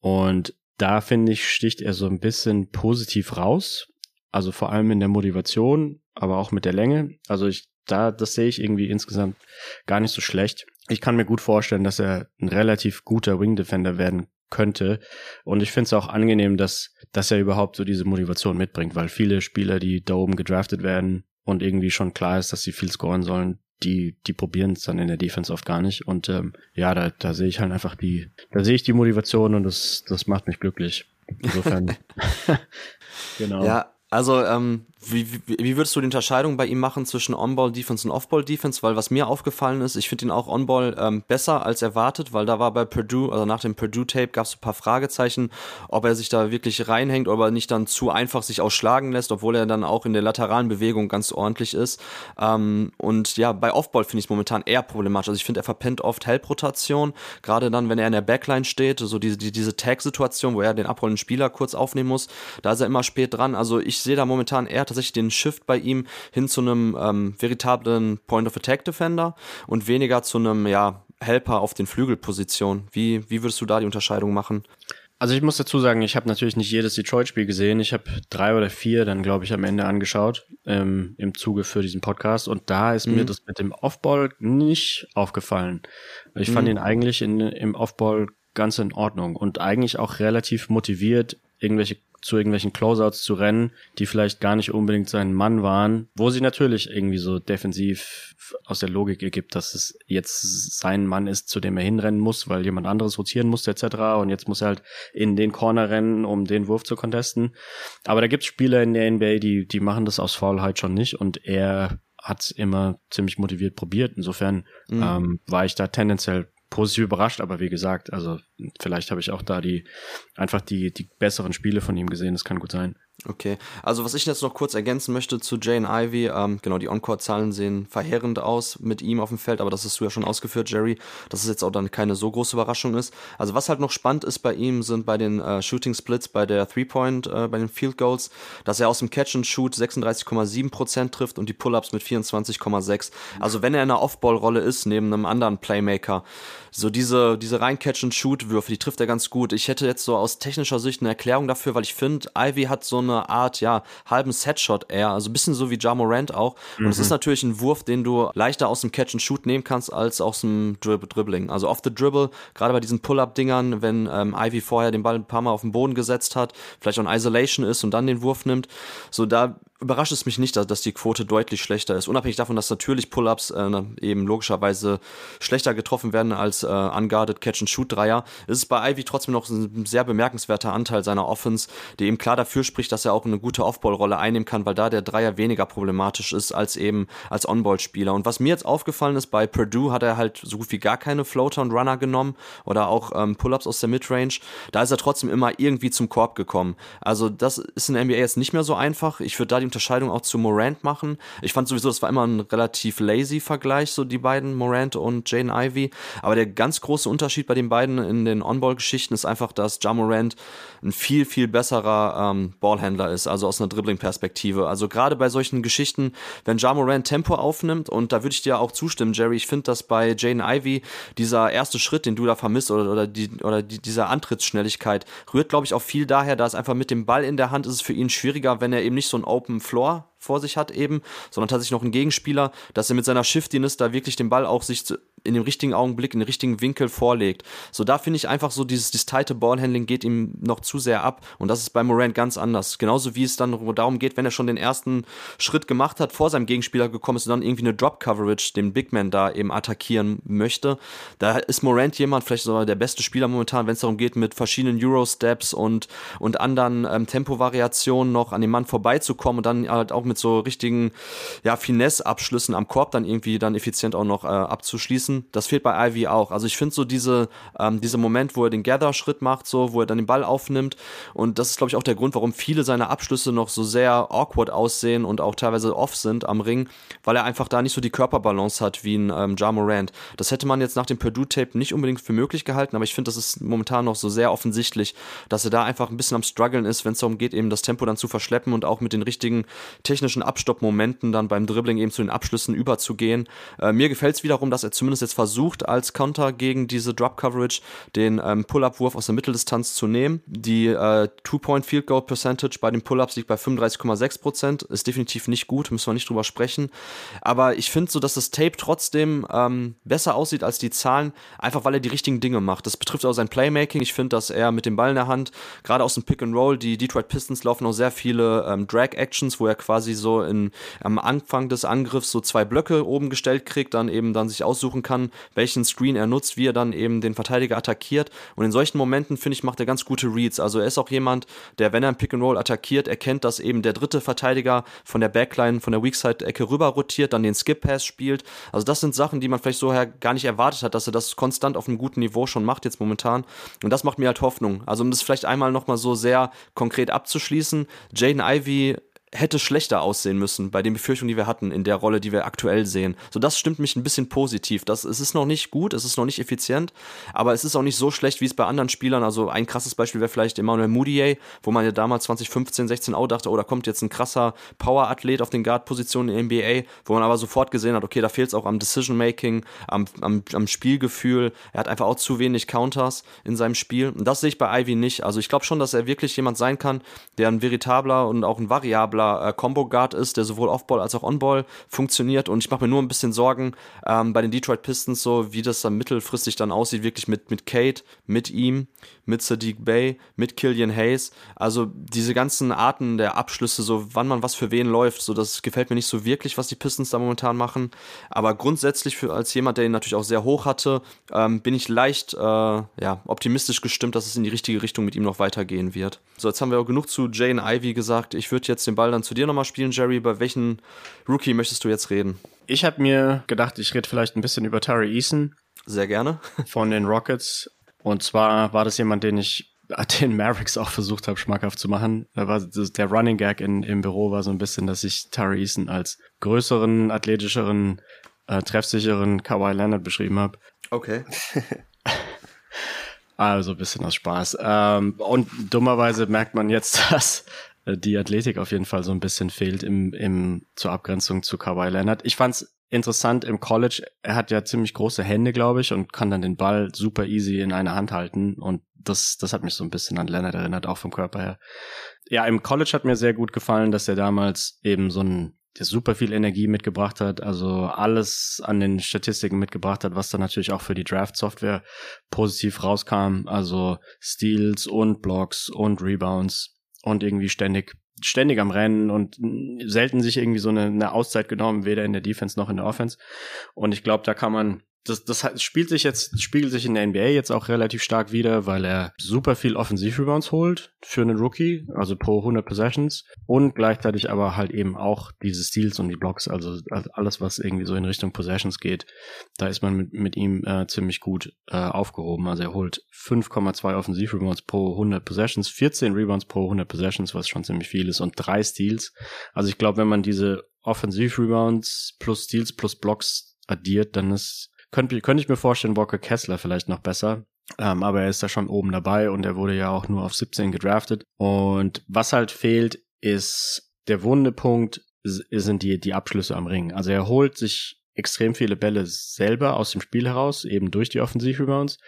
Speaker 2: Und da finde ich, sticht er so ein bisschen positiv raus. Also vor allem in der Motivation, aber auch mit der Länge. Also ich, da, das sehe ich irgendwie insgesamt gar nicht so schlecht. Ich kann mir gut vorstellen, dass er ein relativ guter Wing Defender werden könnte. Und ich finde es auch angenehm, dass, dass er überhaupt so diese Motivation mitbringt, weil viele Spieler, die da oben gedraftet werden und irgendwie schon klar ist, dass sie viel scoren sollen, die, die probieren es dann in der Defense oft gar nicht. Und ähm, ja, da, da sehe ich halt einfach die, da sehe ich die Motivation und das, das macht mich glücklich. Insofern.
Speaker 1: genau. Ja, also ähm, wie, wie, wie würdest du die Unterscheidung bei ihm machen zwischen On-Ball-Defense und Off-Ball-Defense? Weil was mir aufgefallen ist, ich finde ihn auch On-Ball ähm, besser als erwartet, weil da war bei Purdue, also nach dem Purdue-Tape gab es ein paar Fragezeichen, ob er sich da wirklich reinhängt, ob er nicht dann zu einfach sich ausschlagen lässt, obwohl er dann auch in der lateralen Bewegung ganz ordentlich ist. Ähm, und ja, bei Off-Ball finde ich es momentan eher problematisch. Also ich finde, er verpennt oft Help-Rotation, gerade dann, wenn er in der Backline steht, so diese, die, diese Tag-Situation, wo er den abrollenden Spieler kurz aufnehmen muss, da ist er immer spät dran. Also ich sehe da momentan eher tatsächlich den Shift bei ihm hin zu einem ähm, veritablen Point-of-Attack-Defender und weniger zu einem ja, Helper auf den Flügelpositionen. Wie, wie würdest du da die Unterscheidung machen?
Speaker 2: Also ich muss dazu sagen, ich habe natürlich nicht jedes Detroit-Spiel gesehen. Ich habe drei oder vier dann, glaube ich, am Ende angeschaut ähm, im Zuge für diesen Podcast. Und da ist mhm. mir das mit dem Offball nicht aufgefallen. Ich mhm. fand ihn eigentlich in, im Offball ganz in Ordnung und eigentlich auch relativ motiviert, irgendwelche zu irgendwelchen Closeouts zu rennen, die vielleicht gar nicht unbedingt sein Mann waren, wo sie natürlich irgendwie so defensiv aus der Logik ergibt, dass es jetzt sein Mann ist, zu dem er hinrennen muss, weil jemand anderes rotieren muss, etc. Und jetzt muss er halt in den Corner rennen, um den Wurf zu contesten. Aber da gibt's Spieler in der NBA, die, die machen das aus Faulheit schon nicht und er hat's immer ziemlich motiviert probiert. Insofern mhm. ähm, war ich da tendenziell positiv überrascht, aber wie gesagt, also vielleicht habe ich auch da die einfach die die besseren Spiele von ihm gesehen, das kann gut sein.
Speaker 1: Okay, also was ich jetzt noch kurz ergänzen möchte zu Jane Ivy, ähm, genau, die Encore-Zahlen sehen verheerend aus mit ihm auf dem Feld, aber das hast du ja schon ausgeführt, Jerry, dass es jetzt auch dann keine so große Überraschung ist. Also was halt noch spannend ist bei ihm, sind bei den äh, Shooting Splits, bei der Three-Point, äh, bei den Field Goals, dass er aus dem Catch and Shoot 36,7% trifft und die Pull-Ups mit 24,6. Also wenn er in einer Off-Ball-Rolle ist, neben einem anderen Playmaker, so diese, diese rein Catch-and-Shoot-Würfe, die trifft er ganz gut. Ich hätte jetzt so aus technischer Sicht eine Erklärung dafür, weil ich finde, Ivy hat so eine Art, ja, halben Setshot eher, also ein bisschen so wie Ja Morant auch. Und es mhm. ist natürlich ein Wurf, den du leichter aus dem Catch-and-Shoot nehmen kannst, als aus dem Drib Dribbling. Also off the Dribble, gerade bei diesen Pull-Up-Dingern, wenn ähm, Ivy vorher den Ball ein paar Mal auf den Boden gesetzt hat, vielleicht auch in Isolation ist und dann den Wurf nimmt, so da überrascht es mich nicht, dass, die Quote deutlich schlechter ist. Unabhängig davon, dass natürlich Pull-ups äh, eben logischerweise schlechter getroffen werden als äh, unguarded Catch-and-Shoot-Dreier, ist es bei Ivy trotzdem noch ein sehr bemerkenswerter Anteil seiner Offense, der eben klar dafür spricht, dass er auch eine gute Off-Ball-Rolle einnehmen kann, weil da der Dreier weniger problematisch ist als eben als On-Ball-Spieler. Und was mir jetzt aufgefallen ist, bei Purdue hat er halt so gut wie gar keine Floater und Runner genommen oder auch ähm, Pull-ups aus der Midrange. Da ist er trotzdem immer irgendwie zum Korb gekommen. Also das ist in der NBA jetzt nicht mehr so einfach. Ich würde da die Unterscheidung auch zu Morant machen. Ich fand sowieso, das war immer ein relativ lazy Vergleich, so die beiden, Morant und Jane Ivy. Aber der ganz große Unterschied bei den beiden in den On-Ball-Geschichten ist einfach, dass Ja Morant ein viel, viel besserer ähm, Ballhändler ist, also aus einer Dribbling-Perspektive. Also gerade bei solchen Geschichten, wenn Ja Morant Tempo aufnimmt, und da würde ich dir auch zustimmen, Jerry, ich finde, dass bei Jane Ivy dieser erste Schritt, den du da vermisst, oder, oder, die, oder die, dieser Antrittsschnelligkeit, rührt, glaube ich, auch viel daher, dass einfach mit dem Ball in der Hand ist es für ihn schwieriger, wenn er eben nicht so ein Open Floor vor sich hat eben, sondern tatsächlich noch einen Gegenspieler, dass er mit seiner Shiftiness da wirklich den Ball auch sich in dem richtigen Augenblick, in den richtigen Winkel vorlegt. So, da finde ich einfach so, dieses, dieses tighte Ballhandling geht ihm noch zu sehr ab und das ist bei Morant ganz anders. Genauso wie es dann darum geht, wenn er schon den ersten Schritt gemacht hat, vor seinem Gegenspieler gekommen ist und dann irgendwie eine Drop-Coverage, den Big Man da eben attackieren möchte. Da ist Morant jemand, vielleicht sogar der beste Spieler momentan, wenn es darum geht, mit verschiedenen Euro-Steps und, und anderen ähm, Tempovariationen noch an dem Mann vorbeizukommen und dann halt auch mit mit so richtigen, ja, Finesse-Abschlüssen am Korb dann irgendwie dann effizient auch noch äh, abzuschließen. Das fehlt bei Ivy auch. Also ich finde so diese, ähm, dieser Moment, wo er den Gather-Schritt macht, so, wo er dann den Ball aufnimmt. Und das ist, glaube ich, auch der Grund, warum viele seiner Abschlüsse noch so sehr awkward aussehen und auch teilweise off sind am Ring, weil er einfach da nicht so die Körperbalance hat wie ein ähm, Ja Morant. Das hätte man jetzt nach dem Purdue-Tape nicht unbedingt für möglich gehalten, aber ich finde, das ist momentan noch so sehr offensichtlich, dass er da einfach ein bisschen am struggeln ist, wenn es darum geht, eben das Tempo dann zu verschleppen und auch mit den richtigen technischen Abstoppmomenten dann beim Dribbling eben zu den Abschlüssen überzugehen. Äh, mir gefällt es wiederum, dass er zumindest jetzt versucht, als Counter gegen diese Drop-Coverage den ähm, Pull-Up-Wurf aus der Mitteldistanz zu nehmen. Die äh, Two-Point-Field-Goal-Percentage bei den Pull-Ups liegt bei 35,6 Prozent. Ist definitiv nicht gut, müssen wir nicht drüber sprechen. Aber ich finde so, dass das Tape trotzdem ähm, besser aussieht als die Zahlen, einfach weil er die richtigen Dinge macht. Das betrifft auch sein Playmaking. Ich finde, dass er mit dem Ball in der Hand, gerade aus dem Pick and Roll, die Detroit Pistons laufen auch sehr viele ähm, Drag-Actions, wo er quasi so in, am Anfang des Angriffs so zwei Blöcke oben gestellt kriegt, dann eben dann sich aussuchen kann, welchen Screen er nutzt, wie er dann eben den Verteidiger attackiert. Und in solchen Momenten, finde ich, macht er ganz gute Reads. Also er ist auch jemand, der, wenn er im Pick and Roll attackiert, erkennt, dass eben der dritte Verteidiger von der Backline, von der Weakside-Ecke rüber rotiert, dann den Skip-Pass spielt. Also das sind Sachen, die man vielleicht so gar nicht erwartet hat, dass er das konstant auf einem guten Niveau schon macht jetzt momentan. Und das macht mir halt Hoffnung. Also um das vielleicht einmal nochmal so sehr konkret abzuschließen, Jaden Ivy hätte schlechter aussehen müssen bei den Befürchtungen, die wir hatten in der Rolle, die wir aktuell sehen. So, das stimmt mich ein bisschen positiv. Das, es ist noch nicht gut, es ist noch nicht effizient, aber es ist auch nicht so schlecht, wie es bei anderen Spielern. Also ein krasses Beispiel wäre vielleicht Emmanuel Moutier, wo man ja damals 2015, 16 auch dachte, oh, da kommt jetzt ein krasser Power-Athlet auf den Guard-Positionen in der NBA, wo man aber sofort gesehen hat, okay, da fehlt es auch am Decision-Making, am, am, am Spielgefühl. Er hat einfach auch zu wenig Counters in seinem Spiel. Und das sehe ich bei Ivy nicht. Also ich glaube schon, dass er wirklich jemand sein kann, der ein veritabler und auch ein variabler variabler äh, Combo Guard ist, der sowohl Offball als auch Onball funktioniert. Und ich mache mir nur ein bisschen Sorgen ähm, bei den Detroit Pistons, so wie das dann mittelfristig dann aussieht, wirklich mit, mit Kate, mit ihm, mit Sadiq Bay, mit Killian Hayes. Also diese ganzen Arten der Abschlüsse, so wann man was für wen läuft, so das gefällt mir nicht so wirklich, was die Pistons da momentan machen. Aber grundsätzlich für als jemand, der ihn natürlich auch sehr hoch hatte, ähm, bin ich leicht äh, ja, optimistisch gestimmt, dass es in die richtige Richtung mit ihm noch weitergehen wird. So, jetzt haben wir auch genug zu Jane Ivy gesagt. Ich würde jetzt den Ball Ball dann zu dir nochmal spielen, Jerry. Bei welchen Rookie möchtest du jetzt reden?
Speaker 2: Ich habe mir gedacht, ich rede vielleicht ein bisschen über Tari Eason.
Speaker 1: Sehr gerne.
Speaker 2: Von den Rockets. Und zwar war das jemand, den ich den Mavericks auch versucht habe, schmackhaft zu machen. Da war der Running Gag in, im Büro war so ein bisschen, dass ich Tari Eason als größeren, athletischeren, äh, treffsicheren Kawhi Leonard beschrieben habe.
Speaker 1: Okay.
Speaker 2: Also ein bisschen aus Spaß. Ähm, und dummerweise merkt man jetzt, dass die Athletik auf jeden Fall so ein bisschen fehlt im, im, zur Abgrenzung zu Kawhi Leonard. Ich fand's interessant im College. Er hat ja ziemlich große Hände, glaube ich, und kann dann den Ball super easy in einer Hand halten. Und das, das hat mich so ein bisschen an Leonard erinnert, auch vom Körper her. Ja, im College hat mir sehr gut gefallen, dass er damals eben so ein der super viel Energie mitgebracht hat, also alles an den Statistiken mitgebracht hat, was dann natürlich auch für die Draft-Software positiv rauskam, also Steals und Blocks und Rebounds und irgendwie ständig ständig am Rennen und selten sich irgendwie so eine, eine Auszeit genommen, weder in der Defense noch in der Offense. Und ich glaube, da kann man das, das spielt sich jetzt, spiegelt sich in der NBA jetzt auch relativ stark wieder, weil er super viel Offensivrebounds holt für einen Rookie, also pro 100 Possessions und gleichzeitig aber halt eben auch diese Steals und die Blocks, also, alles, was irgendwie so in Richtung Possessions geht, da ist man mit, mit ihm äh, ziemlich gut äh, aufgehoben. Also er holt 5,2 Offensivrebounds pro 100 Possessions, 14 Rebounds pro 100 Possessions, was schon ziemlich viel ist und drei Steals. Also ich glaube, wenn man diese Offensivrebounds plus Steals plus Blocks addiert, dann ist könnte, könnte ich mir vorstellen, Walker Kessler vielleicht noch besser. Ähm, aber er ist da schon oben dabei und er wurde ja auch nur auf 17 gedraftet. Und was halt fehlt, ist der Wundepunkt sind die, die Abschlüsse am Ring. Also er holt sich extrem viele Bälle selber aus dem Spiel heraus, eben durch die Offensivrebounds.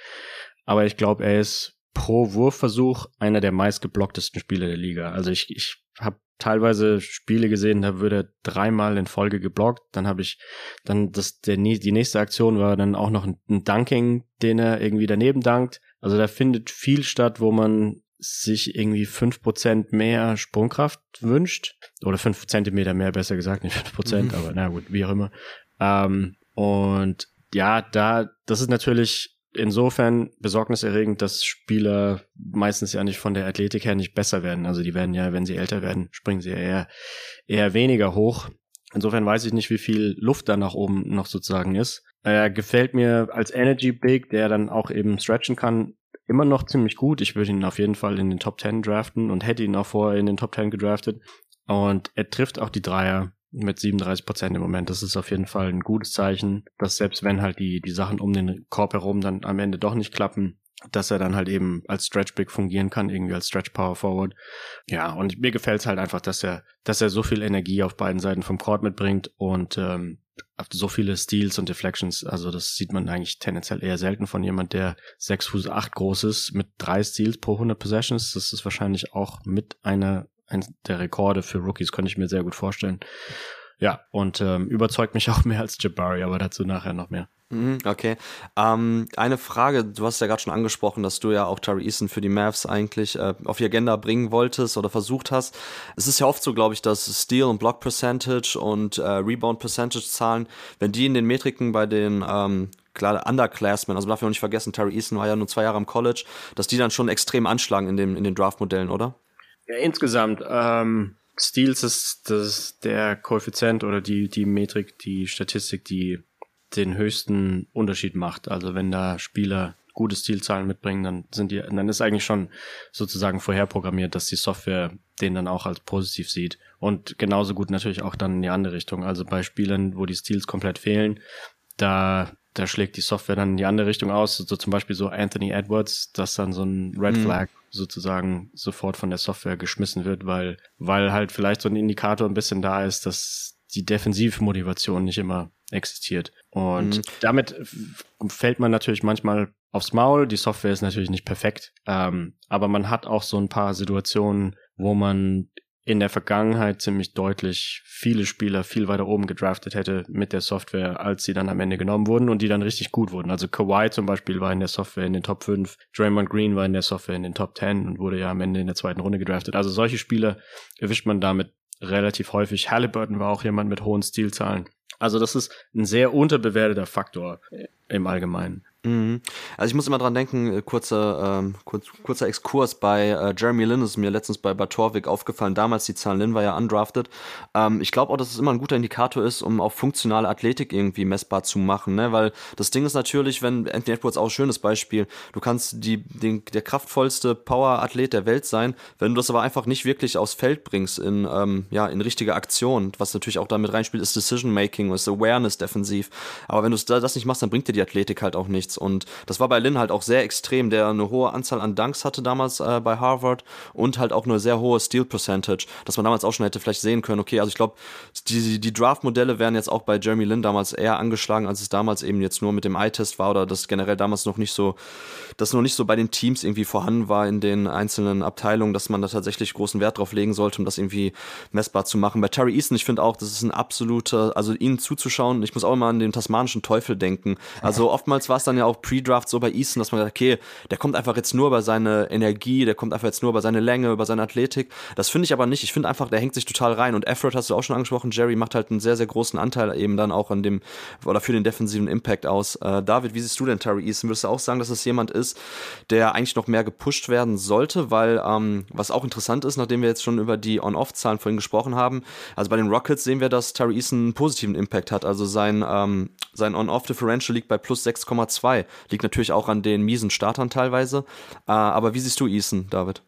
Speaker 2: Aber ich glaube, er ist pro Wurfversuch einer der meistgeblocktesten Spieler der Liga. Also ich, ich habe teilweise Spiele gesehen, da würde er dreimal in Folge geblockt. Dann habe ich dann das der die nächste Aktion war dann auch noch ein, ein Dunking, den er irgendwie daneben dankt. Also da findet viel statt, wo man sich irgendwie fünf Prozent mehr Sprungkraft wünscht. Oder fünf Zentimeter mehr, besser gesagt, nicht fünf Prozent, mhm. aber na gut, wie auch immer. Ähm, und ja, da, das ist natürlich insofern besorgniserregend, dass Spieler meistens ja nicht von der Athletik her nicht besser werden. Also die werden ja, wenn sie älter werden, springen sie eher, eher weniger hoch. Insofern weiß ich nicht, wie viel Luft da nach oben noch sozusagen ist. Er gefällt mir als Energy Big, der dann auch eben stretchen kann, immer noch ziemlich gut. Ich würde ihn auf jeden Fall in den Top 10 draften und hätte ihn auch vorher in den Top 10 gedraftet. Und er trifft auch die Dreier mit 37 Prozent im Moment. Das ist auf jeden Fall ein gutes Zeichen, dass selbst wenn halt die, die Sachen um den Korb herum dann am Ende doch nicht klappen, dass er dann halt eben als Stretch Big fungieren kann, irgendwie als Stretch Power Forward. Ja, und mir gefällt es halt einfach, dass er, dass er so viel Energie auf beiden Seiten vom Court mitbringt und ähm, so viele Steals und Deflections. Also das sieht man eigentlich tendenziell eher selten von jemand, der 6 Fuß 8 groß ist mit drei Steals pro 100 Possessions. Das ist wahrscheinlich auch mit einer, ein der Rekorde für Rookies, könnte ich mir sehr gut vorstellen. Ja, und ähm, überzeugt mich auch mehr als Jabari, aber dazu nachher noch mehr.
Speaker 1: Mhm, okay. Ähm, eine Frage, du hast ja gerade schon angesprochen, dass du ja auch Tari Eason für die Mavs eigentlich äh, auf die Agenda bringen wolltest oder versucht hast. Es ist ja oft so, glaube ich, dass Steal und Block Percentage und äh, Rebound Percentage Zahlen, wenn die in den Metriken bei den ähm, klar, Underclassmen, also darf ich auch nicht vergessen, Tari Eason war ja nur zwei Jahre am College, dass die dann schon extrem anschlagen in, dem, in den Draft-Modellen, oder?
Speaker 2: Ja, insgesamt. Ähm, Steals ist das der Koeffizient oder die, die Metrik, die Statistik, die den höchsten Unterschied macht. Also wenn da Spieler gute Stilzahlen mitbringen, dann sind die, dann ist eigentlich schon sozusagen vorherprogrammiert, dass die Software den dann auch als positiv sieht. Und genauso gut natürlich auch dann in die andere Richtung. Also bei Spielern, wo die Stils komplett fehlen, da, da schlägt die Software dann in die andere Richtung aus. So zum Beispiel so Anthony Edwards, dass dann so ein Red mhm. Flag sozusagen sofort von der Software geschmissen wird, weil, weil halt vielleicht so ein Indikator ein bisschen da ist, dass die Defensivmotivation nicht immer existiert. Und mhm. damit fällt man natürlich manchmal aufs Maul. Die Software ist natürlich nicht perfekt, ähm, aber man hat auch so ein paar Situationen, wo man in der Vergangenheit ziemlich deutlich viele Spieler viel weiter oben gedraftet hätte mit der Software, als sie dann am Ende genommen wurden und die dann richtig gut wurden. Also Kawhi zum Beispiel war in der Software in den Top 5, Draymond Green war in der Software in den Top 10 und wurde ja am Ende in der zweiten Runde gedraftet. Also solche Spieler erwischt man damit relativ häufig. Halliburton war auch jemand mit hohen Stilzahlen. Also das ist ein sehr unterbewerteter Faktor im Allgemeinen.
Speaker 1: Mhm. Also ich muss immer dran denken, äh, kurzer, ähm, kurz, kurzer Exkurs bei äh, Jeremy Lin ist mir letztens bei Batorvik aufgefallen, damals die Zahlen, Lin war ja undrafted. Ähm, ich glaube auch, dass es immer ein guter Indikator ist, um auch funktionale Athletik irgendwie messbar zu machen, ne? weil das Ding ist natürlich, wenn Anthony Edwards auch ein schönes Beispiel, du kannst die, den, der kraftvollste Power-Athlet der Welt sein, wenn du das aber einfach nicht wirklich aufs Feld bringst in, ähm, ja, in richtige Aktion, was natürlich auch damit reinspielt, ist Decision-Making, ist Awareness defensiv, aber wenn du das nicht machst, dann bringt dir die Athletik halt auch nichts. Und das war bei Lin halt auch sehr extrem, der eine hohe Anzahl an Dunks hatte damals äh, bei Harvard und halt auch eine sehr hohe Steal Percentage, dass man damals auch schon hätte vielleicht sehen können, okay, also ich glaube, die, die Draft-Modelle wären jetzt auch bei Jeremy Lin damals eher angeschlagen, als es damals eben jetzt nur mit dem Eye-Test war oder das generell damals noch nicht so, das noch nicht so bei den Teams irgendwie vorhanden war in den einzelnen Abteilungen, dass man da tatsächlich großen Wert drauf legen sollte, um das irgendwie messbar zu machen. Bei Terry Easton, ich finde auch, das ist ein absoluter, also ihnen zuzuschauen, ich muss auch immer an den tasmanischen Teufel denken. Also oftmals war es dann ja auch Pre-Draft so bei Easton, dass man sagt, okay, der kommt einfach jetzt nur über seine Energie, der kommt einfach jetzt nur über seine Länge, über seine Athletik. Das finde ich aber nicht. Ich finde einfach, der hängt sich total rein. Und Effort hast du auch schon angesprochen, Jerry macht halt einen sehr, sehr großen Anteil eben dann auch an dem, oder für den defensiven Impact aus. Äh, David, wie siehst du denn Terry Easton? Würdest du auch sagen, dass es jemand ist, der eigentlich noch mehr gepusht werden sollte? Weil, ähm, was auch interessant ist, nachdem wir jetzt schon über die On-Off-Zahlen vorhin gesprochen haben, also bei den Rockets sehen wir, dass Terry Easton einen positiven Impact hat. Also sein, ähm, sein On-Off-Differential liegt bei plus 6,2. Liegt natürlich auch an den miesen Startern teilweise. Äh, aber wie siehst du Eason, David?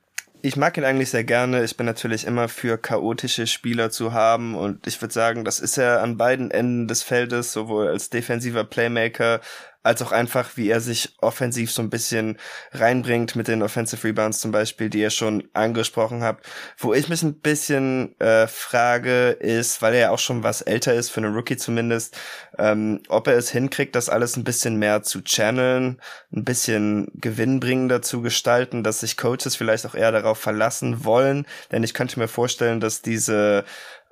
Speaker 3: Ich mag ihn eigentlich sehr gerne. Ich bin natürlich immer für chaotische Spieler zu haben und ich würde sagen, das ist er an beiden Enden des Feldes, sowohl als defensiver Playmaker als auch einfach, wie er sich offensiv so ein bisschen reinbringt mit den Offensive Rebounds zum Beispiel, die ihr schon angesprochen habt. Wo ich mich ein bisschen äh, frage, ist, weil er ja auch schon was älter ist, für einen Rookie zumindest, ähm, ob er es hinkriegt, das alles ein bisschen mehr zu channeln, ein bisschen gewinnbringender zu gestalten, dass sich Coaches vielleicht auch eher darauf verlassen wollen. Denn ich könnte mir vorstellen, dass diese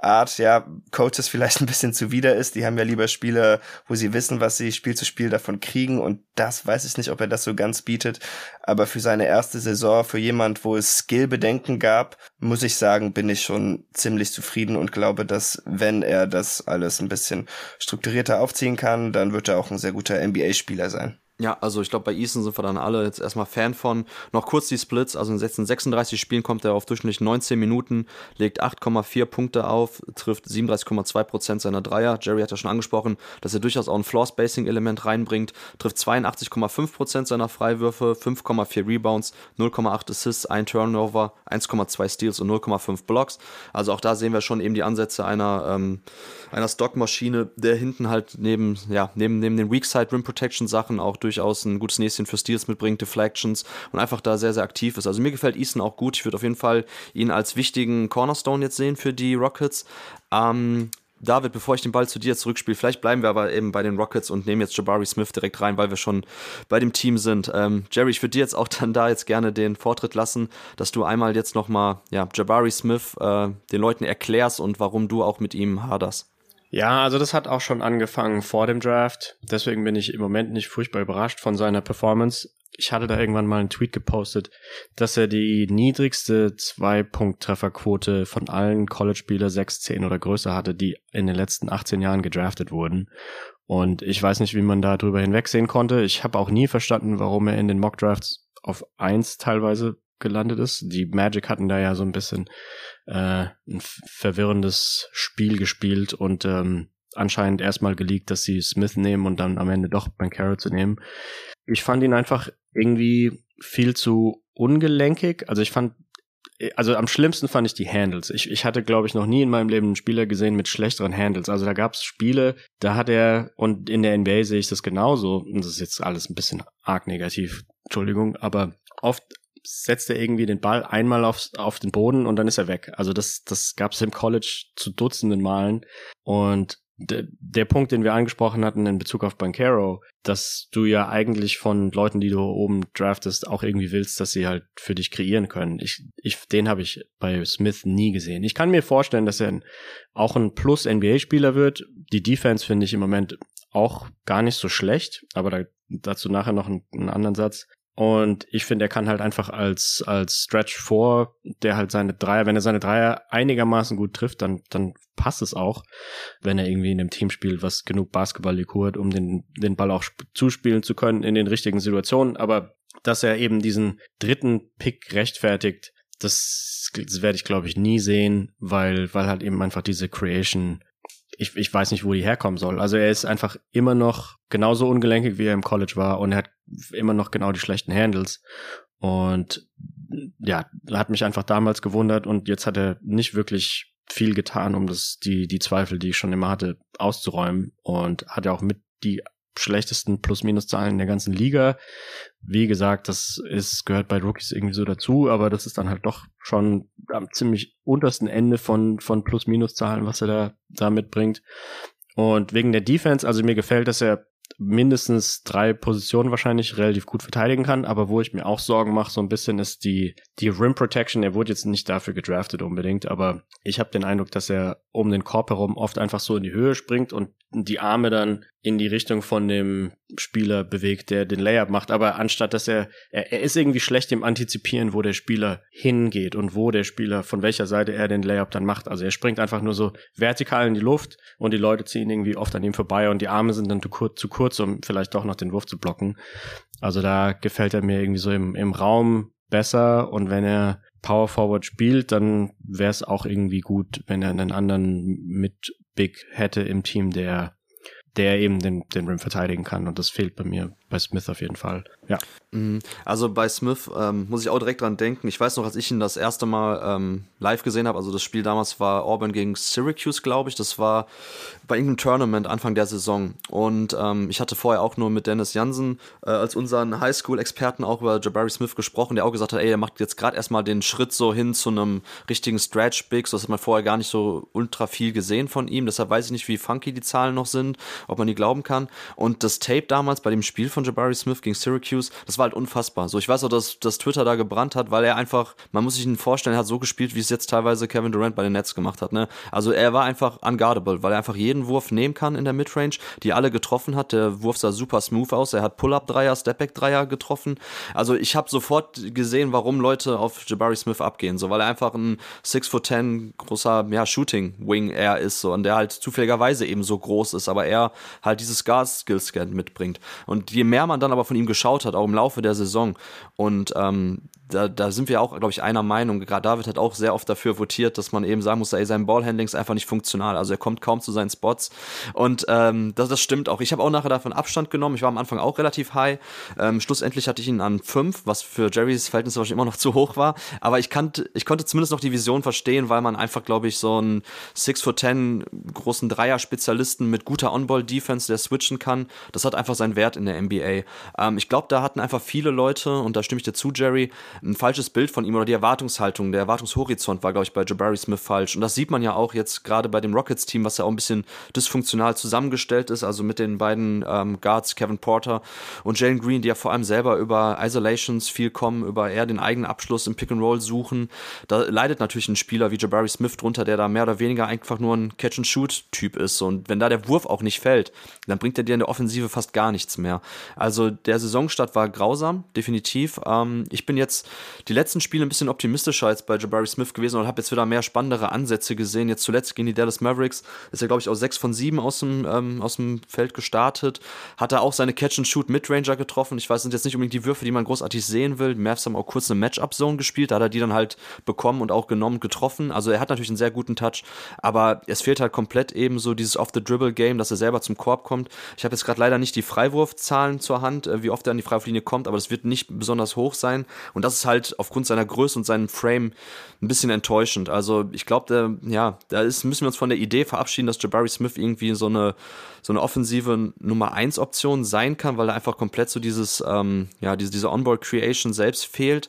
Speaker 3: Art, ja, Coaches vielleicht ein bisschen zuwider ist. Die haben ja lieber Spieler, wo sie wissen, was sie Spiel zu Spiel davon kriegen. Und das weiß ich nicht, ob er das so ganz bietet. Aber für seine erste Saison, für jemand, wo es Skillbedenken gab, muss ich sagen, bin ich schon ziemlich zufrieden und glaube, dass wenn er das alles ein bisschen strukturierter aufziehen kann, dann wird er auch ein sehr guter NBA-Spieler sein.
Speaker 1: Ja, also ich glaube, bei Eason sind wir dann alle jetzt erstmal Fan von. Noch kurz die Splits, also in den letzten 36 Spielen kommt er auf durchschnittlich 19 Minuten, legt 8,4 Punkte auf, trifft 37,2% seiner Dreier. Jerry hat ja schon angesprochen, dass er durchaus auch ein Floor-Spacing-Element reinbringt, trifft 82,5% seiner Freiwürfe, 5,4 Rebounds, 0,8 Assists, 1 Turnover, 1,2 Steals und 0,5 Blocks. Also auch da sehen wir schon eben die Ansätze einer, ähm, einer Stockmaschine, der hinten halt neben, ja, neben, neben den Weak-Side Rim Protection Sachen auch durch durchaus ein gutes Näschen für Steals mitbringt, Deflections und einfach da sehr, sehr aktiv ist. Also mir gefällt Easton auch gut. Ich würde auf jeden Fall ihn als wichtigen Cornerstone jetzt sehen für die Rockets. Ähm, David, bevor ich den Ball zu dir zurückspiele, vielleicht bleiben wir aber eben bei den Rockets und nehmen jetzt Jabari Smith direkt rein, weil wir schon bei dem Team sind. Ähm, Jerry, ich würde dir jetzt auch dann da jetzt gerne den Vortritt lassen, dass du einmal jetzt nochmal ja, Jabari Smith äh, den Leuten erklärst und warum du auch mit ihm haderst.
Speaker 2: Ja, also das hat auch schon angefangen vor dem Draft. Deswegen bin ich im Moment nicht furchtbar überrascht von seiner Performance. Ich hatte da irgendwann mal einen Tweet gepostet, dass er die niedrigste Zwei-Punkt-Trefferquote von allen College-Spieler 6, 10 oder größer hatte, die in den letzten 18 Jahren gedraftet wurden. Und ich weiß nicht, wie man da drüber hinwegsehen konnte. Ich habe auch nie verstanden, warum er in den Mock-Drafts auf 1 teilweise gelandet ist. Die Magic hatten da ja so ein bisschen äh, ein verwirrendes Spiel gespielt und ähm, anscheinend erstmal geleakt, dass sie Smith nehmen und dann am Ende doch Bankero zu nehmen. Ich fand ihn einfach irgendwie viel zu ungelenkig. Also ich fand, also am schlimmsten fand ich die Handles. Ich, ich hatte, glaube ich, noch nie in meinem Leben einen Spieler gesehen mit schlechteren Handles. Also da gab es Spiele, da hat er, und in der NBA sehe ich das genauso, und das ist jetzt alles ein bisschen arg negativ, Entschuldigung, aber oft setzt er irgendwie den Ball einmal auf, auf den Boden und dann ist er weg. Also das, das gab es im College zu Dutzenden Malen. Und de, der Punkt, den wir angesprochen hatten in Bezug auf Bankero, dass du ja eigentlich von Leuten, die du oben draftest, auch irgendwie willst, dass sie halt für dich kreieren können. Ich, ich, den habe ich bei Smith nie gesehen. Ich kann mir vorstellen, dass er auch ein Plus-NBA-Spieler wird. Die Defense finde ich im Moment auch gar nicht so schlecht, aber da, dazu nachher noch einen, einen anderen Satz. Und ich finde, er kann halt einfach als, als Stretch vor, der halt seine Dreier, wenn er seine Dreier einigermaßen gut trifft, dann, dann passt es auch, wenn er irgendwie in einem Team spielt, was genug Basketball hat, um den, den Ball auch zuspielen zu können in den richtigen Situationen. Aber dass er eben diesen dritten Pick rechtfertigt, das, das werde ich, glaube ich, nie sehen, weil, weil halt eben einfach diese Creation ich, ich weiß nicht, wo die herkommen soll. Also er ist einfach immer noch genauso ungelenkig, wie er im College war und er hat immer noch genau die schlechten Handles. Und ja, hat mich einfach damals gewundert und jetzt hat er nicht wirklich viel getan, um das, die, die Zweifel, die ich schon immer hatte, auszuräumen und hat ja auch mit die schlechtesten Plus-Minus-Zahlen in der ganzen Liga. Wie gesagt, das ist, gehört bei Rookies irgendwie so dazu, aber das ist dann halt doch schon am ziemlich untersten Ende von, von Plus-Minus-Zahlen, was er da, da mitbringt. Und wegen der Defense, also mir gefällt, dass er mindestens drei Positionen wahrscheinlich relativ gut verteidigen kann, aber wo ich mir auch Sorgen mache, so ein bisschen ist die, die Rim Protection. Er wurde jetzt nicht dafür gedraftet unbedingt, aber ich habe den Eindruck, dass er um den Korb herum oft einfach so in die Höhe springt und die Arme dann in die Richtung von dem Spieler bewegt, der den Layup macht. Aber anstatt dass er, er, er ist irgendwie schlecht im Antizipieren, wo der Spieler hingeht und wo der Spieler, von welcher Seite er den Layup dann macht. Also er springt einfach nur so vertikal in die Luft und die Leute ziehen irgendwie oft an ihm vorbei und die Arme sind dann zu kurz, zu kurz um vielleicht doch noch den Wurf zu blocken. Also da gefällt er mir irgendwie so im, im Raum besser und wenn er Power Forward spielt, dann wäre es auch irgendwie gut, wenn er einen anderen mit Big hätte im Team, der der eben den, den Rim verteidigen kann. Und das fehlt bei mir bei Smith auf jeden Fall. Ja.
Speaker 1: Mhm. Also bei Smith ähm, muss ich auch direkt dran denken. Ich weiß noch, als ich ihn das erste Mal ähm, live gesehen habe, also das Spiel damals war Auburn gegen Syracuse, glaube ich. Das war bei irgendeinem Tournament Anfang der Saison. Und ähm, ich hatte vorher auch nur mit Dennis Jansen äh, als unseren Highschool-Experten auch über Jabari Smith gesprochen, der auch gesagt hat, ey, er macht jetzt gerade erstmal den Schritt so hin zu einem richtigen Stretch-Big. So das hat man vorher gar nicht so ultra viel gesehen von ihm. Deshalb weiß ich nicht, wie funky die Zahlen noch sind, ob man die glauben kann. Und das Tape damals bei dem Spiel von Jabari Smith gegen Syracuse, das war halt unfassbar. So, ich weiß auch, dass, dass Twitter da gebrannt hat, weil er einfach, man muss sich ihn vorstellen, er hat so gespielt, wie es jetzt teilweise Kevin Durant bei den Nets gemacht hat. Ne? Also er war einfach unguardable, weil er einfach jeden Wurf nehmen kann in der Midrange, die alle getroffen hat. Der Wurf sah super smooth aus. Er hat Pull-Up-Dreier, Stepback-Dreier getroffen. Also ich habe sofort gesehen, warum Leute auf Jabari Smith abgehen, so weil er einfach ein 6 foot 10 großer ja, Shooting-Wing er ist so und der halt zufälligerweise eben so groß ist, aber er halt dieses Guard-Skill-Scan mitbringt. Und je mehr man dann aber von ihm geschaut hat, auch im Laufe der Saison. Und ähm, da, da sind wir auch, glaube ich, einer Meinung. Gerade David hat auch sehr oft dafür votiert, dass man eben sagen muss, ey, sein Ballhandling ist einfach nicht funktional. Also er kommt kaum zu seinen Spots. Und ähm, das, das stimmt auch. Ich habe auch nachher davon Abstand genommen. Ich war am Anfang auch relativ high. Ähm, schlussendlich hatte ich ihn an fünf, was für Jerrys Verhältnisse wahrscheinlich immer noch zu hoch war. Aber ich, kannte, ich konnte zumindest noch die Vision verstehen, weil man einfach, glaube ich, so einen 6 for 10 großen Dreier-Spezialisten mit guter On-Ball-Defense, der switchen kann, das hat einfach seinen Wert in der NBA. Ähm, ich glaube, da hatten einfach viele Leute, und da stimme ich dir zu, Jerry, ein falsches Bild von ihm oder die Erwartungshaltung, der Erwartungshorizont war, glaube ich, bei Jabari Smith falsch. Und das sieht man ja auch jetzt gerade bei dem Rockets-Team, was ja auch ein bisschen dysfunktional zusammengestellt ist, also mit den beiden ähm, Guards, Kevin Porter und Jalen Green, die ja vor allem selber über Isolations viel kommen, über eher den eigenen Abschluss im Pick and Roll suchen. Da leidet natürlich ein Spieler wie Jabari Smith drunter, der da mehr oder weniger einfach nur ein Catch-and-Shoot-Typ ist. Und wenn da der Wurf auch nicht fällt, dann bringt er dir in der Offensive fast gar nichts mehr. Also der Saisonstart war grausam, definitiv. Ähm, ich bin jetzt die letzten Spiele ein bisschen optimistischer als bei Jabari Smith gewesen und habe jetzt wieder mehr spannendere Ansätze gesehen. Jetzt zuletzt gegen die Dallas Mavericks ist er, glaube ich, aus sechs von sieben aus dem, ähm, aus dem Feld gestartet. Hat er auch seine Catch-and-Shoot-Midranger getroffen. Ich weiß, sind jetzt nicht unbedingt die Würfe, die man großartig sehen will. Die Mavs haben auch kurz eine Matchup-Zone gespielt. Da hat er die dann halt bekommen und auch genommen getroffen. Also er hat natürlich einen sehr guten Touch, aber es fehlt halt komplett eben so dieses Off-the-Dribble-Game, dass er selber zum Korb kommt. Ich habe jetzt gerade leider nicht die Freiwurfzahlen zur Hand, äh, wie oft er an die Freiwurflinie kommt, aber das wird nicht besonders hoch sein. Und das ist halt aufgrund seiner Größe und seinem Frame ein bisschen enttäuschend. Also ich glaube, ja, da ist, müssen wir uns von der Idee verabschieden, dass Jabari Smith irgendwie so eine, so eine offensive Nummer 1 Option sein kann, weil er einfach komplett so dieses, ähm, ja, diese, diese Onboard Creation selbst fehlt.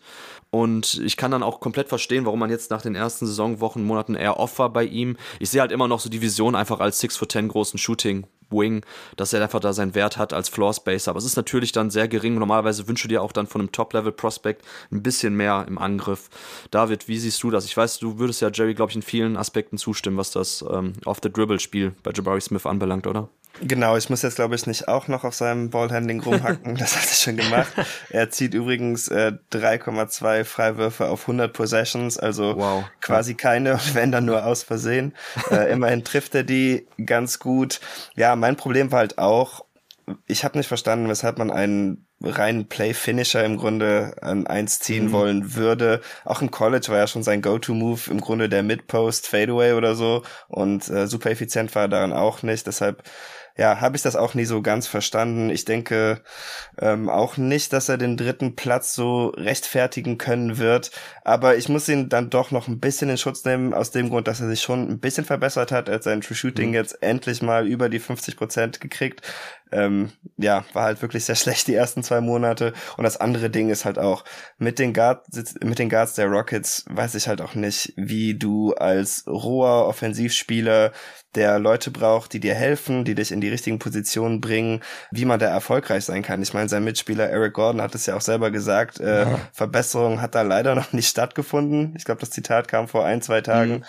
Speaker 1: Und ich kann dann auch komplett verstehen, warum man jetzt nach den ersten Saisonwochen, Monaten eher off war bei ihm. Ich sehe halt immer noch so die Vision einfach als 6 for 10 großen Shooting Wing, dass er einfach da seinen Wert hat als Floor Spacer. Aber es ist natürlich dann sehr gering. Normalerweise wünsche dir auch dann von einem Top-Level-Prospect ein bisschen mehr im Angriff. David, wie siehst du das? Ich weiß, du würdest ja Jerry, glaube ich, in vielen Aspekten zustimmen, was das ähm, Off-the-Dribble-Spiel bei Jabari Smith anbelangt, oder?
Speaker 3: Genau, ich muss jetzt, glaube ich, nicht auch noch auf seinem Ballhandling rumhacken. das hat er schon gemacht. Er zieht übrigens äh, 3,2 Freiwürfe auf 100 Possessions, also wow. quasi keine, wenn dann nur aus Versehen. Äh, immerhin trifft er die ganz gut. Ja, mein Problem war halt auch, ich habe nicht verstanden, weshalb man einen reinen Play-Finisher im Grunde an eins ziehen mhm. wollen würde. Auch im College war ja schon sein Go-To-Move im Grunde der Mid-Post Fadeaway oder so und äh, super effizient war er daran auch nicht. Deshalb ja, habe ich das auch nie so ganz verstanden. Ich denke ähm, auch nicht, dass er den dritten Platz so rechtfertigen können wird. Aber ich muss ihn dann doch noch ein bisschen in Schutz nehmen, aus dem Grund, dass er sich schon ein bisschen verbessert hat. Er hat sein True Shooting mhm. jetzt endlich mal über die 50 Prozent gekriegt ähm, ja, war halt wirklich sehr schlecht die ersten zwei Monate. Und das andere Ding ist halt auch, mit den, Guards, mit den Guards der Rockets weiß ich halt auch nicht, wie du als roher Offensivspieler, der Leute braucht, die dir helfen, die dich in die richtigen Positionen bringen, wie man da erfolgreich sein kann. Ich meine, sein Mitspieler Eric Gordon hat es ja auch selber gesagt, äh, ja. Verbesserung hat da leider noch nicht stattgefunden. Ich glaube, das Zitat kam vor ein, zwei Tagen. Mhm.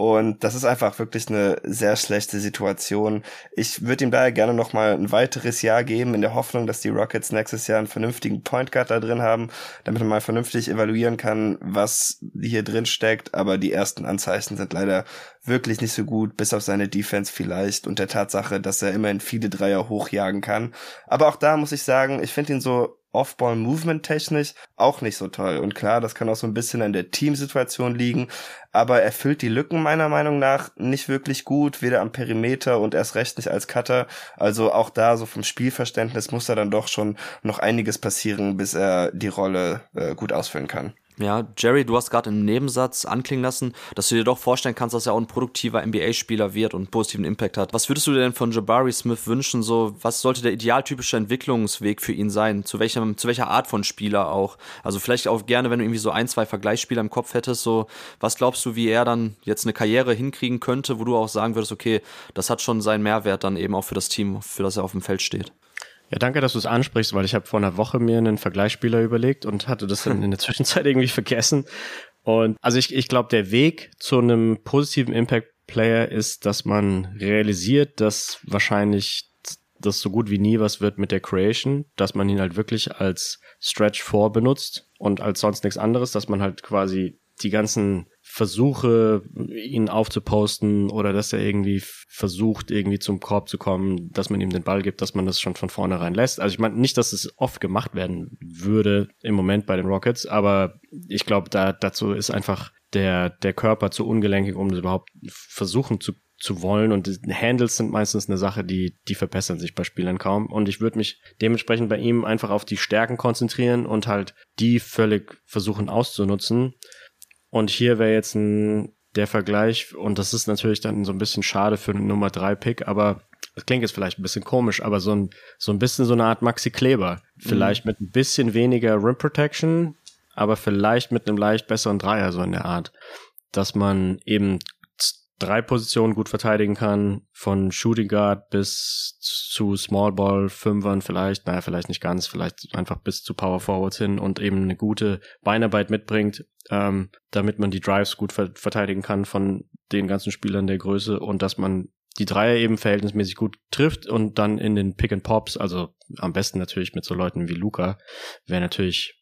Speaker 3: Und das ist einfach wirklich eine sehr schlechte Situation. Ich würde ihm daher gerne noch mal ein weiteres Jahr geben, in der Hoffnung, dass die Rockets nächstes Jahr einen vernünftigen Point Guard da drin haben, damit man mal vernünftig evaluieren kann, was hier drin steckt. Aber die ersten Anzeichen sind leider wirklich nicht so gut, bis auf seine Defense vielleicht und der Tatsache, dass er immerhin viele Dreier hochjagen kann. Aber auch da muss ich sagen, ich finde ihn so off-ball-movement technisch auch nicht so toll. Und klar, das kann auch so ein bisschen an der Teamsituation liegen, aber er füllt die Lücken meiner Meinung nach nicht wirklich gut, weder am Perimeter und erst recht nicht als Cutter. Also auch da so vom Spielverständnis muss da dann doch schon noch einiges passieren, bis er die Rolle äh, gut ausfüllen kann.
Speaker 1: Ja, Jerry, du hast gerade im Nebensatz anklingen lassen, dass du dir doch vorstellen kannst, dass er auch ein produktiver NBA-Spieler wird und positiven Impact hat. Was würdest du dir denn von Jabari Smith wünschen? So, was sollte der idealtypische Entwicklungsweg für ihn sein? Zu welchem, zu welcher Art von Spieler auch? Also vielleicht auch gerne, wenn du irgendwie so ein, zwei Vergleichsspieler im Kopf hättest, so, was glaubst du, wie er dann jetzt eine Karriere hinkriegen könnte, wo du auch sagen würdest, okay, das hat schon seinen Mehrwert dann eben auch für das Team, für das er auf dem Feld steht?
Speaker 2: Ja, danke, dass du es ansprichst, weil ich habe vor einer Woche mir einen Vergleichsspieler überlegt und hatte das dann in der Zwischenzeit irgendwie vergessen. Und also ich, ich glaube, der Weg zu einem positiven Impact Player ist, dass man realisiert, dass wahrscheinlich das so gut wie nie was wird mit der Creation, dass man ihn halt wirklich als Stretch 4 benutzt und als sonst nichts anderes, dass man halt quasi die ganzen versuche, ihn aufzuposten oder dass er irgendwie versucht, irgendwie zum Korb zu kommen, dass man ihm den Ball gibt, dass man das schon von vornherein lässt. Also ich meine nicht, dass es oft gemacht werden würde im Moment bei den Rockets, aber ich glaube, da dazu ist einfach der, der Körper zu ungelenkig, um das überhaupt versuchen zu zu wollen. Und Handles sind meistens eine Sache, die die verbessern sich bei Spielern kaum. Und ich würde mich dementsprechend bei ihm einfach auf die Stärken konzentrieren und halt die völlig versuchen auszunutzen und hier wäre jetzt ein der Vergleich und das ist natürlich dann so ein bisschen schade für einen Nummer 3 Pick, aber das klingt jetzt vielleicht ein bisschen komisch, aber so ein so ein bisschen so eine Art Maxi Kleber, vielleicht mhm. mit ein bisschen weniger Rim Protection, aber vielleicht mit einem leicht besseren Dreier so in der Art, dass man eben drei Positionen gut verteidigen kann, von Shooting Guard bis zu Small Ball, Fünfern vielleicht, naja, vielleicht nicht ganz, vielleicht einfach bis zu Power Forwards hin und eben eine gute Beinarbeit mitbringt, ähm, damit man die Drives gut ver verteidigen kann von den ganzen Spielern der Größe und dass man die Dreier eben verhältnismäßig gut trifft und dann in den Pick and Pops, also am besten natürlich mit so Leuten wie Luca, wäre natürlich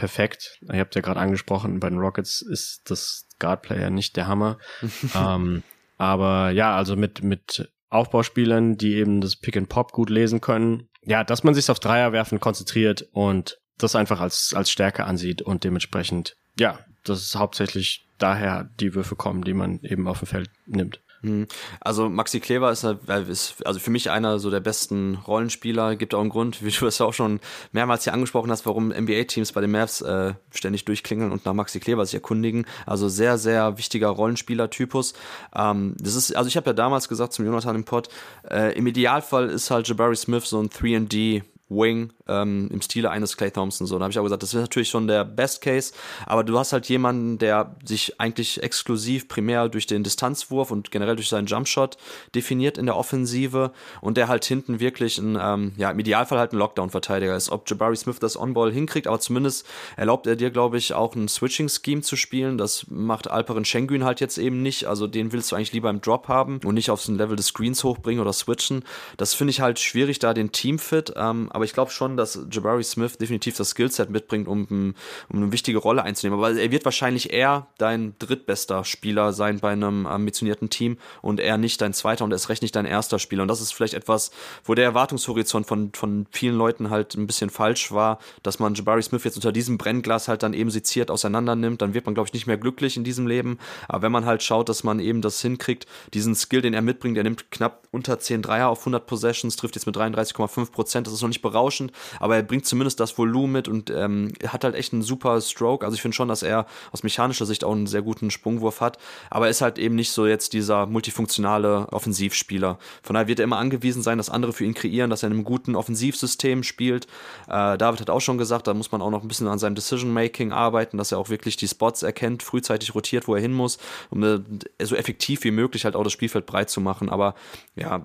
Speaker 2: perfekt. Ihr habt ja gerade angesprochen, bei den Rockets ist das Guard-Player nicht der Hammer. ähm, aber ja, also mit, mit Aufbauspielern, die eben das Pick and Pop gut lesen können. Ja, dass man sich auf Dreierwerfen konzentriert und das einfach als, als Stärke ansieht und dementsprechend, ja, das ist hauptsächlich daher die Würfe kommen, die man eben auf dem Feld nimmt.
Speaker 1: Hm. Also Maxi Kleber ist, ist, also für mich einer so der besten Rollenspieler. Gibt auch einen Grund, wie du es ja auch schon mehrmals hier angesprochen hast, warum NBA-Teams bei den Mavs äh, ständig durchklingeln und nach Maxi Kleber sich erkundigen. Also sehr, sehr wichtiger Rollenspieler-Typus. Ähm, das ist, also ich habe ja damals gesagt zum Jonathan im Pod, äh, im Idealfall ist halt Jabari Smith so ein 3D Wing ähm, im Stile eines Clay Thompson. So, da habe ich auch gesagt, das ist natürlich schon der Best Case, aber du hast halt jemanden, der sich eigentlich exklusiv primär durch den Distanzwurf und generell durch seinen Jumpshot definiert in der Offensive und der halt hinten wirklich ein, ähm, ja, im Idealfall halt ein Lockdown-Verteidiger ist. Ob Jabari Smith das On-Ball hinkriegt, aber zumindest erlaubt er dir, glaube ich, auch ein Switching-Scheme zu spielen. Das macht Alperen Schengen halt jetzt eben nicht. Also den willst du eigentlich lieber im Drop haben und nicht aufs Level des Screens hochbringen oder switchen. Das finde ich halt schwierig, da den Teamfit. Ähm, aber ich glaube schon, dass Jabari Smith definitiv das Skillset mitbringt, um, um eine wichtige Rolle einzunehmen. Aber er wird wahrscheinlich eher dein drittbester Spieler sein bei einem ambitionierten Team und er nicht dein zweiter und erst recht nicht dein erster Spieler. Und das ist vielleicht etwas, wo der Erwartungshorizont von, von vielen Leuten halt ein bisschen falsch war, dass man Jabari Smith jetzt unter diesem Brennglas halt dann eben seziert auseinander nimmt. Dann wird man, glaube ich, nicht mehr glücklich in diesem Leben. Aber wenn man halt schaut, dass man eben das hinkriegt, diesen Skill, den er mitbringt, er nimmt knapp unter 10 Dreier auf 100 Possessions, trifft jetzt mit 33,5 Prozent. Das ist noch nicht berauschend, aber er bringt zumindest das Volumen mit und ähm, hat halt echt einen super Stroke. Also ich finde schon, dass er aus mechanischer Sicht auch einen sehr guten Sprungwurf hat, aber er ist halt eben nicht so jetzt dieser multifunktionale Offensivspieler. Von daher wird er immer angewiesen sein, dass andere für ihn kreieren, dass er in einem guten Offensivsystem spielt. Äh, David hat auch schon gesagt, da muss man auch noch ein bisschen an seinem Decision-Making arbeiten, dass er auch wirklich die Spots erkennt, frühzeitig rotiert, wo er hin muss, um äh, so effektiv wie möglich halt auch das Spielfeld breit zu machen. Aber ja,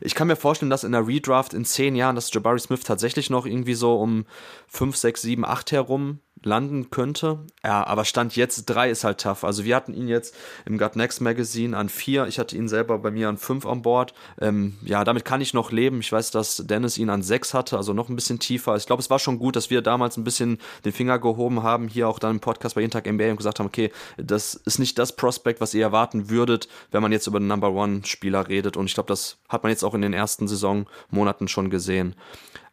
Speaker 1: ich kann mir vorstellen, dass in der Redraft in zehn Jahren, dass Jabari Smith tatsächlich noch irgendwie so um 5, 6, 7, 8 herum landen könnte. Ja, aber Stand jetzt 3 ist halt tough. Also wir hatten ihn jetzt im Gut Next Magazine an 4. Ich hatte ihn selber bei mir an 5 an Bord. Ähm, ja, damit kann ich noch leben. Ich weiß, dass Dennis ihn an 6 hatte, also noch ein bisschen tiefer. Ich glaube, es war schon gut, dass wir damals ein bisschen den Finger gehoben haben, hier auch dann im Podcast bei Jeden Tag NBA und gesagt haben, okay, das ist nicht das Prospect, was ihr erwarten würdet, wenn man jetzt über den Number One Spieler redet. Und ich glaube, das hat man jetzt auch in den ersten Saisonmonaten schon gesehen.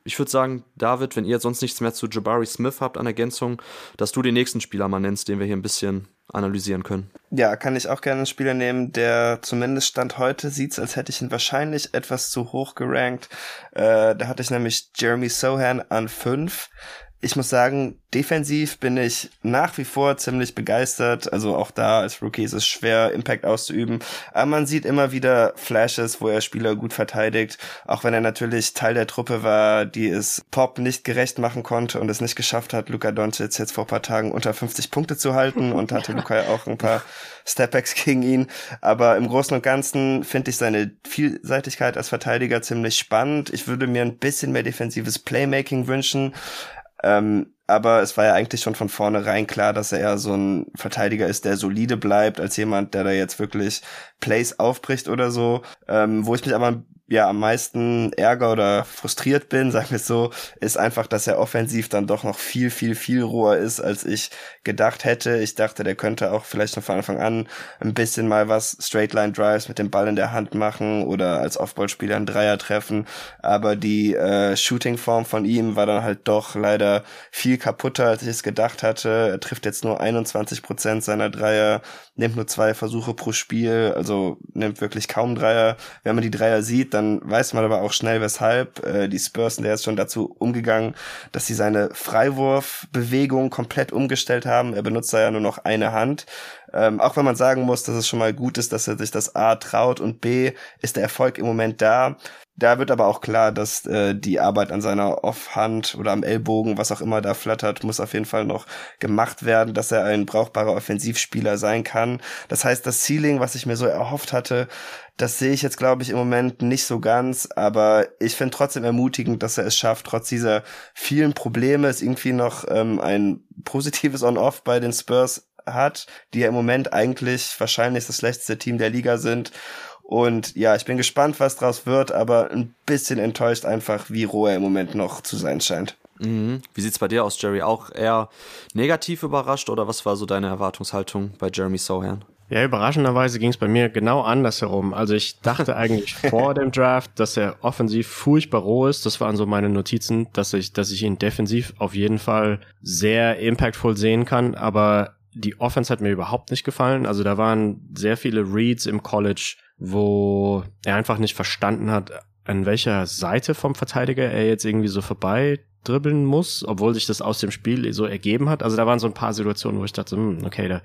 Speaker 1: Ich würde sagen, David, wenn ihr sonst nichts mehr zu Jabari Smith habt an Ergänzung, dass du den nächsten Spieler mal nennst, den wir hier ein bisschen analysieren können.
Speaker 3: Ja, kann ich auch gerne einen Spieler nehmen, der zumindest Stand heute sieht, als hätte ich ihn wahrscheinlich etwas zu hoch gerankt. Äh, da hatte ich nämlich Jeremy Sohan an fünf ich muss sagen, defensiv bin ich nach wie vor ziemlich begeistert. Also auch da als Rookie ist es schwer, Impact auszuüben. Aber man sieht immer wieder Flashes, wo er Spieler gut verteidigt. Auch wenn er natürlich Teil der Truppe war, die es Pop nicht gerecht machen konnte und es nicht geschafft hat, Luka Doncic jetzt vor paar Tagen unter 50 Punkte zu halten und hatte Luka ja auch ein paar Stepbacks gegen ihn. Aber im Großen und Ganzen finde ich seine Vielseitigkeit als Verteidiger ziemlich spannend. Ich würde mir ein bisschen mehr defensives Playmaking wünschen. Ähm, aber es war ja eigentlich schon von vornherein klar, dass er eher so ein Verteidiger ist, der solide bleibt, als jemand, der da jetzt wirklich Plays aufbricht oder so. Ähm, wo ich mich aber ja am meisten Ärger oder frustriert bin, sagen wir es so, ist einfach, dass er offensiv dann doch noch viel, viel, viel roher ist, als ich gedacht hätte. Ich dachte, der könnte auch vielleicht von Anfang an ein bisschen mal was Straight Line Drives mit dem Ball in der Hand machen oder als Offballspieler einen Dreier treffen. Aber die äh, Shooting-Form von ihm war dann halt doch leider viel kaputter, als ich es gedacht hatte. Er trifft jetzt nur 21 Prozent seiner Dreier, nimmt nur zwei Versuche pro Spiel, also nimmt wirklich kaum Dreier. Wenn man die Dreier sieht, dann weiß man aber auch schnell, weshalb. Äh, die Spurs ja jetzt schon dazu umgegangen, dass sie seine Freiwurfbewegung komplett umgestellt haben. Er benutzt da ja nur noch eine Hand. Ähm, auch wenn man sagen muss, dass es schon mal gut ist, dass er sich das A traut und B ist der Erfolg im Moment da. Da wird aber auch klar, dass äh, die Arbeit an seiner Offhand oder am Ellbogen, was auch immer da flattert, muss auf jeden Fall noch gemacht werden, dass er ein brauchbarer Offensivspieler sein kann. Das heißt, das Ceiling, was ich mir so erhofft hatte, das sehe ich jetzt, glaube ich, im Moment nicht so ganz, aber ich finde trotzdem ermutigend, dass er es schafft, trotz dieser vielen Probleme, es irgendwie noch ähm, ein positives On-Off bei den Spurs hat, die ja im Moment eigentlich wahrscheinlich das schlechteste Team der Liga sind und ja, ich bin gespannt, was draus wird, aber ein bisschen enttäuscht einfach, wie roh er im Moment noch zu sein scheint.
Speaker 1: Mhm. Wie sieht's bei dir aus, Jerry? Auch eher negativ überrascht oder was war so deine Erwartungshaltung bei Jeremy Sohan?
Speaker 2: Ja, überraschenderweise ging es bei mir genau andersherum. Also ich dachte eigentlich vor dem Draft, dass er offensiv furchtbar roh ist. Das waren so meine Notizen, dass ich, dass ich ihn defensiv auf jeden Fall sehr impactful sehen kann. Aber die Offense hat mir überhaupt nicht gefallen. Also da waren sehr viele Reads im College, wo er einfach nicht verstanden hat, an welcher Seite vom Verteidiger er jetzt irgendwie so vorbei dribbeln muss, obwohl sich das aus dem Spiel so ergeben hat. Also da waren so ein paar Situationen, wo ich dachte, hm, okay, da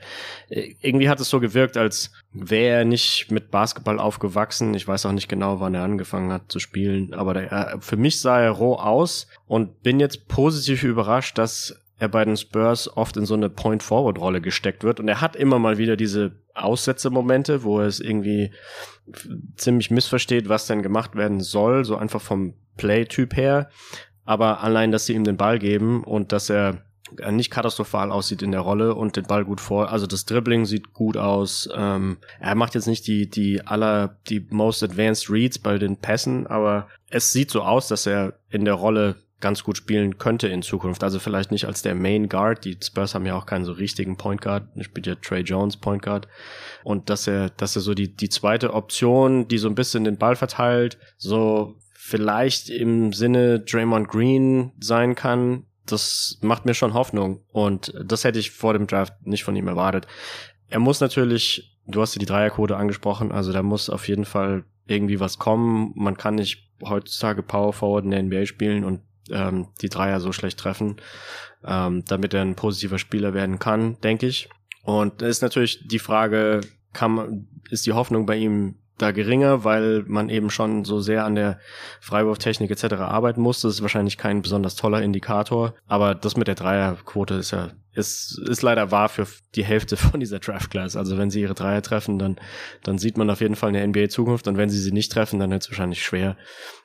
Speaker 2: irgendwie hat es so gewirkt, als wäre er nicht mit Basketball aufgewachsen. Ich weiß auch nicht genau, wann er angefangen hat zu spielen, aber der, für mich sah er roh aus und bin jetzt positiv überrascht, dass er bei den Spurs oft in so eine Point-Forward-Rolle gesteckt wird. Und er hat immer mal wieder diese Aussetzemomente, wo er es irgendwie ziemlich missversteht, was denn gemacht werden soll, so einfach vom Play-Typ her. Aber allein, dass sie ihm den Ball geben und dass er nicht katastrophal aussieht in der Rolle und den Ball gut vor. Also das Dribbling sieht gut aus. Ähm, er macht jetzt nicht die die aller die most advanced Reads bei den Pässen, aber es sieht so aus, dass er in der Rolle ganz gut spielen könnte in Zukunft. Also vielleicht nicht als der Main Guard. Die Spurs haben ja auch keinen so richtigen Point Guard. Da spielt ja Trey Jones Point Guard. Und dass er, dass er so die, die zweite Option, die so ein bisschen den Ball verteilt, so vielleicht im Sinne Draymond Green sein kann, das macht mir schon Hoffnung. Und das hätte ich vor dem Draft nicht von ihm erwartet. Er muss natürlich, du hast ja die Dreierquote angesprochen, also da muss auf jeden Fall irgendwie was kommen. Man kann nicht heutzutage Power Forward in der NBA spielen und ähm, die Dreier so schlecht treffen, ähm, damit er ein positiver Spieler werden kann, denke ich. Und ist natürlich die Frage, kann, ist die Hoffnung bei ihm da geringer, weil man eben schon so sehr an der Freiwurftechnik etc. arbeiten muss. Das ist wahrscheinlich kein besonders toller Indikator, aber das mit der Dreierquote ist ja ist, ist leider wahr für die Hälfte von dieser Draft Class. Also wenn sie ihre Dreier treffen, dann dann sieht man auf jeden Fall eine NBA Zukunft und wenn sie sie nicht treffen, dann wird es wahrscheinlich schwer.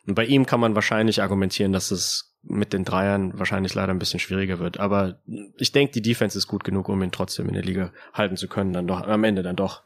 Speaker 2: Und bei ihm kann man wahrscheinlich argumentieren, dass es mit den Dreiern wahrscheinlich leider ein bisschen schwieriger wird. Aber ich denke, die Defense ist gut genug, um ihn trotzdem in der Liga halten zu können, dann doch, am Ende dann doch.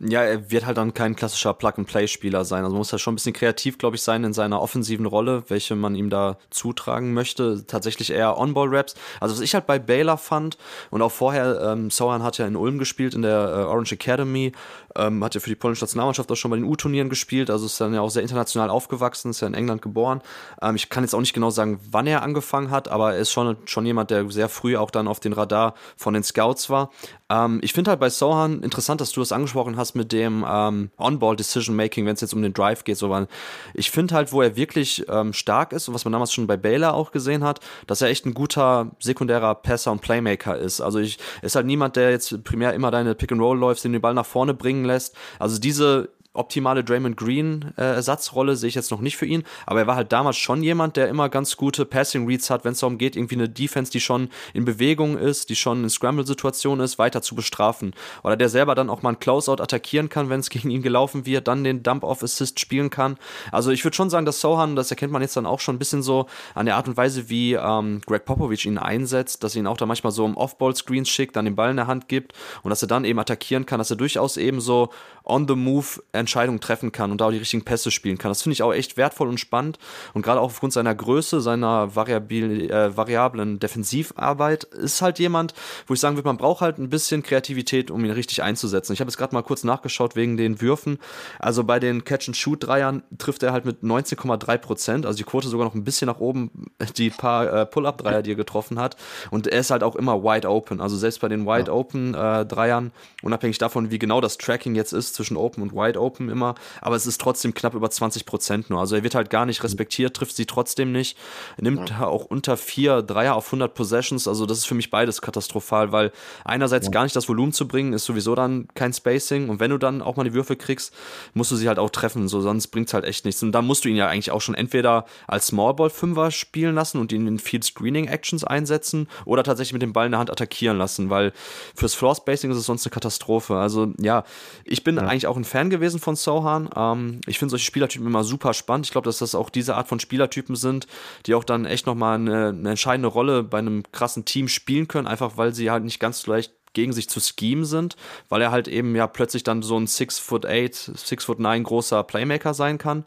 Speaker 1: Ja, er wird halt dann kein klassischer Plug-and-Play-Spieler sein. Also muss er schon ein bisschen kreativ, glaube ich, sein in seiner offensiven Rolle, welche man ihm da zutragen möchte. Tatsächlich eher On-Ball-Raps. Also was ich halt bei Baylor fand und auch vorher, ähm, Sohan hat ja in Ulm gespielt, in der äh, Orange Academy, ähm, hat ja für die polnische Nationalmannschaft auch schon bei den U-Turnieren gespielt, also ist dann ja auch sehr international aufgewachsen, ist ja in England geboren. Ähm, ich kann jetzt auch nicht genau sagen, wann er angefangen hat, aber er ist schon, schon jemand, der sehr früh auch dann auf den Radar von den Scouts war. Ähm, ich finde halt bei Sohan interessant, dass du das angesprochen hast mit dem ähm, On-Ball-Decision-Making, wenn es jetzt um den Drive geht. So, weil ich finde halt, wo er wirklich ähm, stark ist und was man damals schon bei Baylor auch gesehen hat, dass er echt ein guter sekundärer Passer und Playmaker ist. Also ich ist halt niemand, der jetzt primär immer deine Pick-and-Roll läuft, den den Ball nach vorne bringen lässt. Also diese optimale Draymond Green äh, Ersatzrolle sehe ich jetzt noch nicht für ihn, aber er war halt damals schon jemand, der immer ganz gute Passing Reads hat, wenn es darum geht, irgendwie eine Defense, die schon in Bewegung ist, die schon in Scramble Situation ist, weiter zu bestrafen oder der selber dann auch mal ein Closeout attackieren kann, wenn es gegen ihn gelaufen wird, dann den Dump Off Assist spielen kann. Also ich würde schon sagen, dass Sohan, das erkennt man jetzt dann auch schon ein bisschen so an der Art und Weise, wie ähm, Greg Popovich ihn einsetzt, dass er ihn auch da manchmal so im Off-Ball Screens schickt, dann den Ball in der Hand gibt und dass er dann eben attackieren kann, dass er durchaus eben so on the move and Entscheidungen treffen kann und da auch die richtigen Pässe spielen kann. Das finde ich auch echt wertvoll und spannend. Und gerade auch aufgrund seiner Größe, seiner variabil, äh, variablen Defensivarbeit ist halt jemand, wo ich sagen würde, man braucht halt ein bisschen Kreativität, um ihn richtig einzusetzen. Ich habe jetzt gerade mal kurz nachgeschaut wegen den Würfen. Also bei den Catch-and-Shoot-Dreiern trifft er halt mit 19,3 Prozent, also die Quote sogar noch ein bisschen nach oben, die paar äh, Pull-Up-Dreier, die er getroffen hat. Und er ist halt auch immer wide open. Also selbst bei den wide open äh, Dreiern, unabhängig davon, wie genau das Tracking jetzt ist zwischen Open und Wide Open immer, aber es ist trotzdem knapp über 20 Prozent nur. Also er wird halt gar nicht respektiert, trifft sie trotzdem nicht, nimmt ja. auch unter vier Dreier auf 100 Possessions. Also das ist für mich beides katastrophal, weil einerseits ja. gar nicht das Volumen zu bringen, ist sowieso dann kein Spacing und wenn du dann auch mal die Würfe kriegst, musst du sie halt auch treffen, so sonst bringt's halt echt nichts. Und da musst du ihn ja eigentlich auch schon entweder als Smallball Fünfer spielen lassen und ihn in Field Screening Actions einsetzen oder tatsächlich mit dem Ball in der Hand attackieren lassen, weil fürs Floor Spacing ist es sonst eine Katastrophe. Also ja, ich bin ja. eigentlich auch ein Fan gewesen von Sohan. Ähm, ich finde solche Spielertypen immer super spannend. Ich glaube, dass das auch diese Art von Spielertypen sind, die auch dann echt nochmal eine, eine entscheidende Rolle bei einem krassen Team spielen können, einfach weil sie halt nicht ganz leicht gegen sich zu scheme sind, weil er halt eben ja plötzlich dann so ein 6 foot 8, 6 foot 9 großer Playmaker sein kann.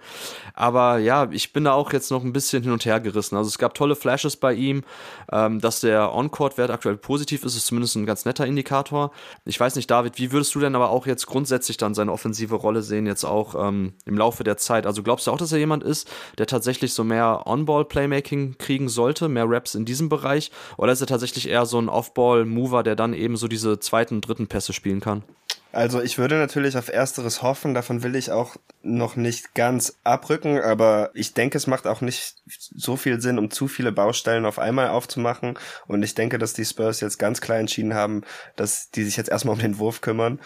Speaker 1: Aber ja, ich bin da auch jetzt noch ein bisschen hin und her gerissen. Also es gab tolle Flashes bei ihm, ähm, dass der On-Court-Wert aktuell positiv ist, ist zumindest ein ganz netter Indikator. Ich weiß nicht, David, wie würdest du denn aber auch jetzt grundsätzlich dann seine offensive Rolle sehen, jetzt auch ähm, im Laufe der Zeit? Also glaubst du auch, dass er jemand ist, der tatsächlich so mehr On-Ball-Playmaking kriegen sollte, mehr Raps in diesem Bereich? Oder ist er tatsächlich eher so ein Off-Ball-Mover, der dann eben so diese zweiten dritten Pässe spielen kann.
Speaker 3: Also ich würde natürlich auf ersteres hoffen, davon will ich auch noch nicht ganz abrücken, aber ich denke, es macht auch nicht so viel Sinn, um zu viele Baustellen auf einmal aufzumachen. Und ich denke, dass die Spurs jetzt ganz klar entschieden haben, dass die sich jetzt erstmal um den Wurf kümmern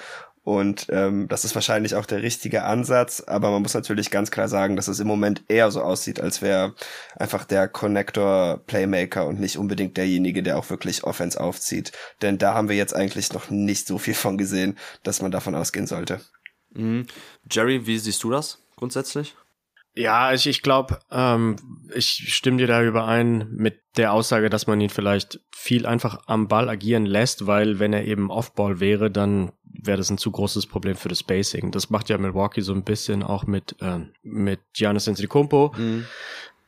Speaker 3: und ähm, das ist wahrscheinlich auch der richtige Ansatz, aber man muss natürlich ganz klar sagen, dass es im Moment eher so aussieht, als wäre einfach der Connector Playmaker und nicht unbedingt derjenige, der auch wirklich Offense aufzieht. Denn da haben wir jetzt eigentlich noch nicht so viel von gesehen, dass man davon ausgehen sollte.
Speaker 1: Mhm. Jerry, wie siehst du das grundsätzlich?
Speaker 2: Ja, ich, ich glaube, ähm, ich stimme dir da überein mit der Aussage, dass man ihn vielleicht viel einfach am Ball agieren lässt, weil wenn er eben Offball wäre, dann wäre das ein zu großes Problem für das Spacing. Das macht ja Milwaukee so ein bisschen auch mit äh, mit Giannis Antetokounmpo, mhm.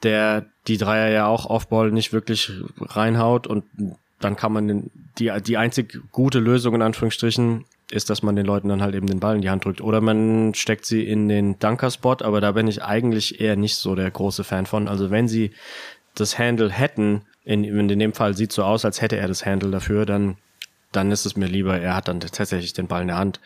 Speaker 2: der die Dreier ja auch Offball nicht wirklich reinhaut und dann kann man die die einzig gute Lösung in Anführungsstrichen ist, dass man den Leuten dann halt eben den Ball in die Hand drückt. Oder man steckt sie in den Dunker-Spot, aber da bin ich eigentlich eher nicht so der große Fan von. Also wenn sie das Handle hätten, in, in dem Fall sieht so aus, als hätte er das Handle dafür, dann, dann ist es mir lieber, er hat dann tatsächlich den Ball in der Hand.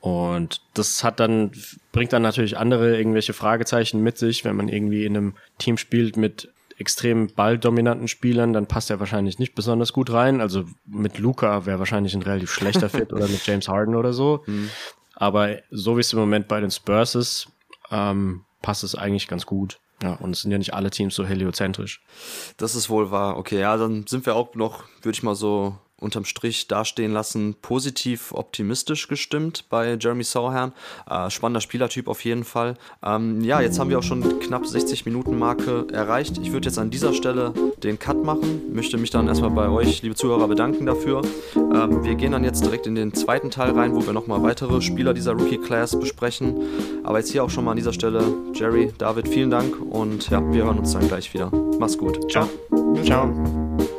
Speaker 2: Und das hat dann, bringt dann natürlich andere irgendwelche Fragezeichen mit sich, wenn man irgendwie in einem Team spielt mit extrem balldominanten Spielern, dann passt er wahrscheinlich nicht besonders gut rein. Also mit Luca wäre wahrscheinlich ein relativ schlechter Fit oder mit James Harden oder so. Mhm. Aber so wie es im Moment bei den Spurs ist, ähm, passt es eigentlich ganz gut. Ja, und es sind ja nicht alle Teams so heliozentrisch.
Speaker 1: Das ist wohl wahr. Okay, ja, dann sind wir auch noch, würde ich mal so unterm Strich dastehen lassen, positiv optimistisch gestimmt bei Jeremy Sauhern. Äh, spannender Spielertyp auf jeden Fall. Ähm, ja, jetzt haben wir auch schon knapp 60 Minuten Marke erreicht. Ich würde jetzt an dieser Stelle den Cut machen, möchte mich dann erstmal bei euch, liebe Zuhörer, bedanken dafür. Ähm, wir gehen dann jetzt direkt in den zweiten Teil rein, wo wir nochmal weitere Spieler dieser Rookie Class besprechen. Aber jetzt hier auch schon mal an dieser Stelle, Jerry, David, vielen Dank und ja, wir hören uns dann gleich wieder. Mach's gut.
Speaker 2: Ciao. Ciao.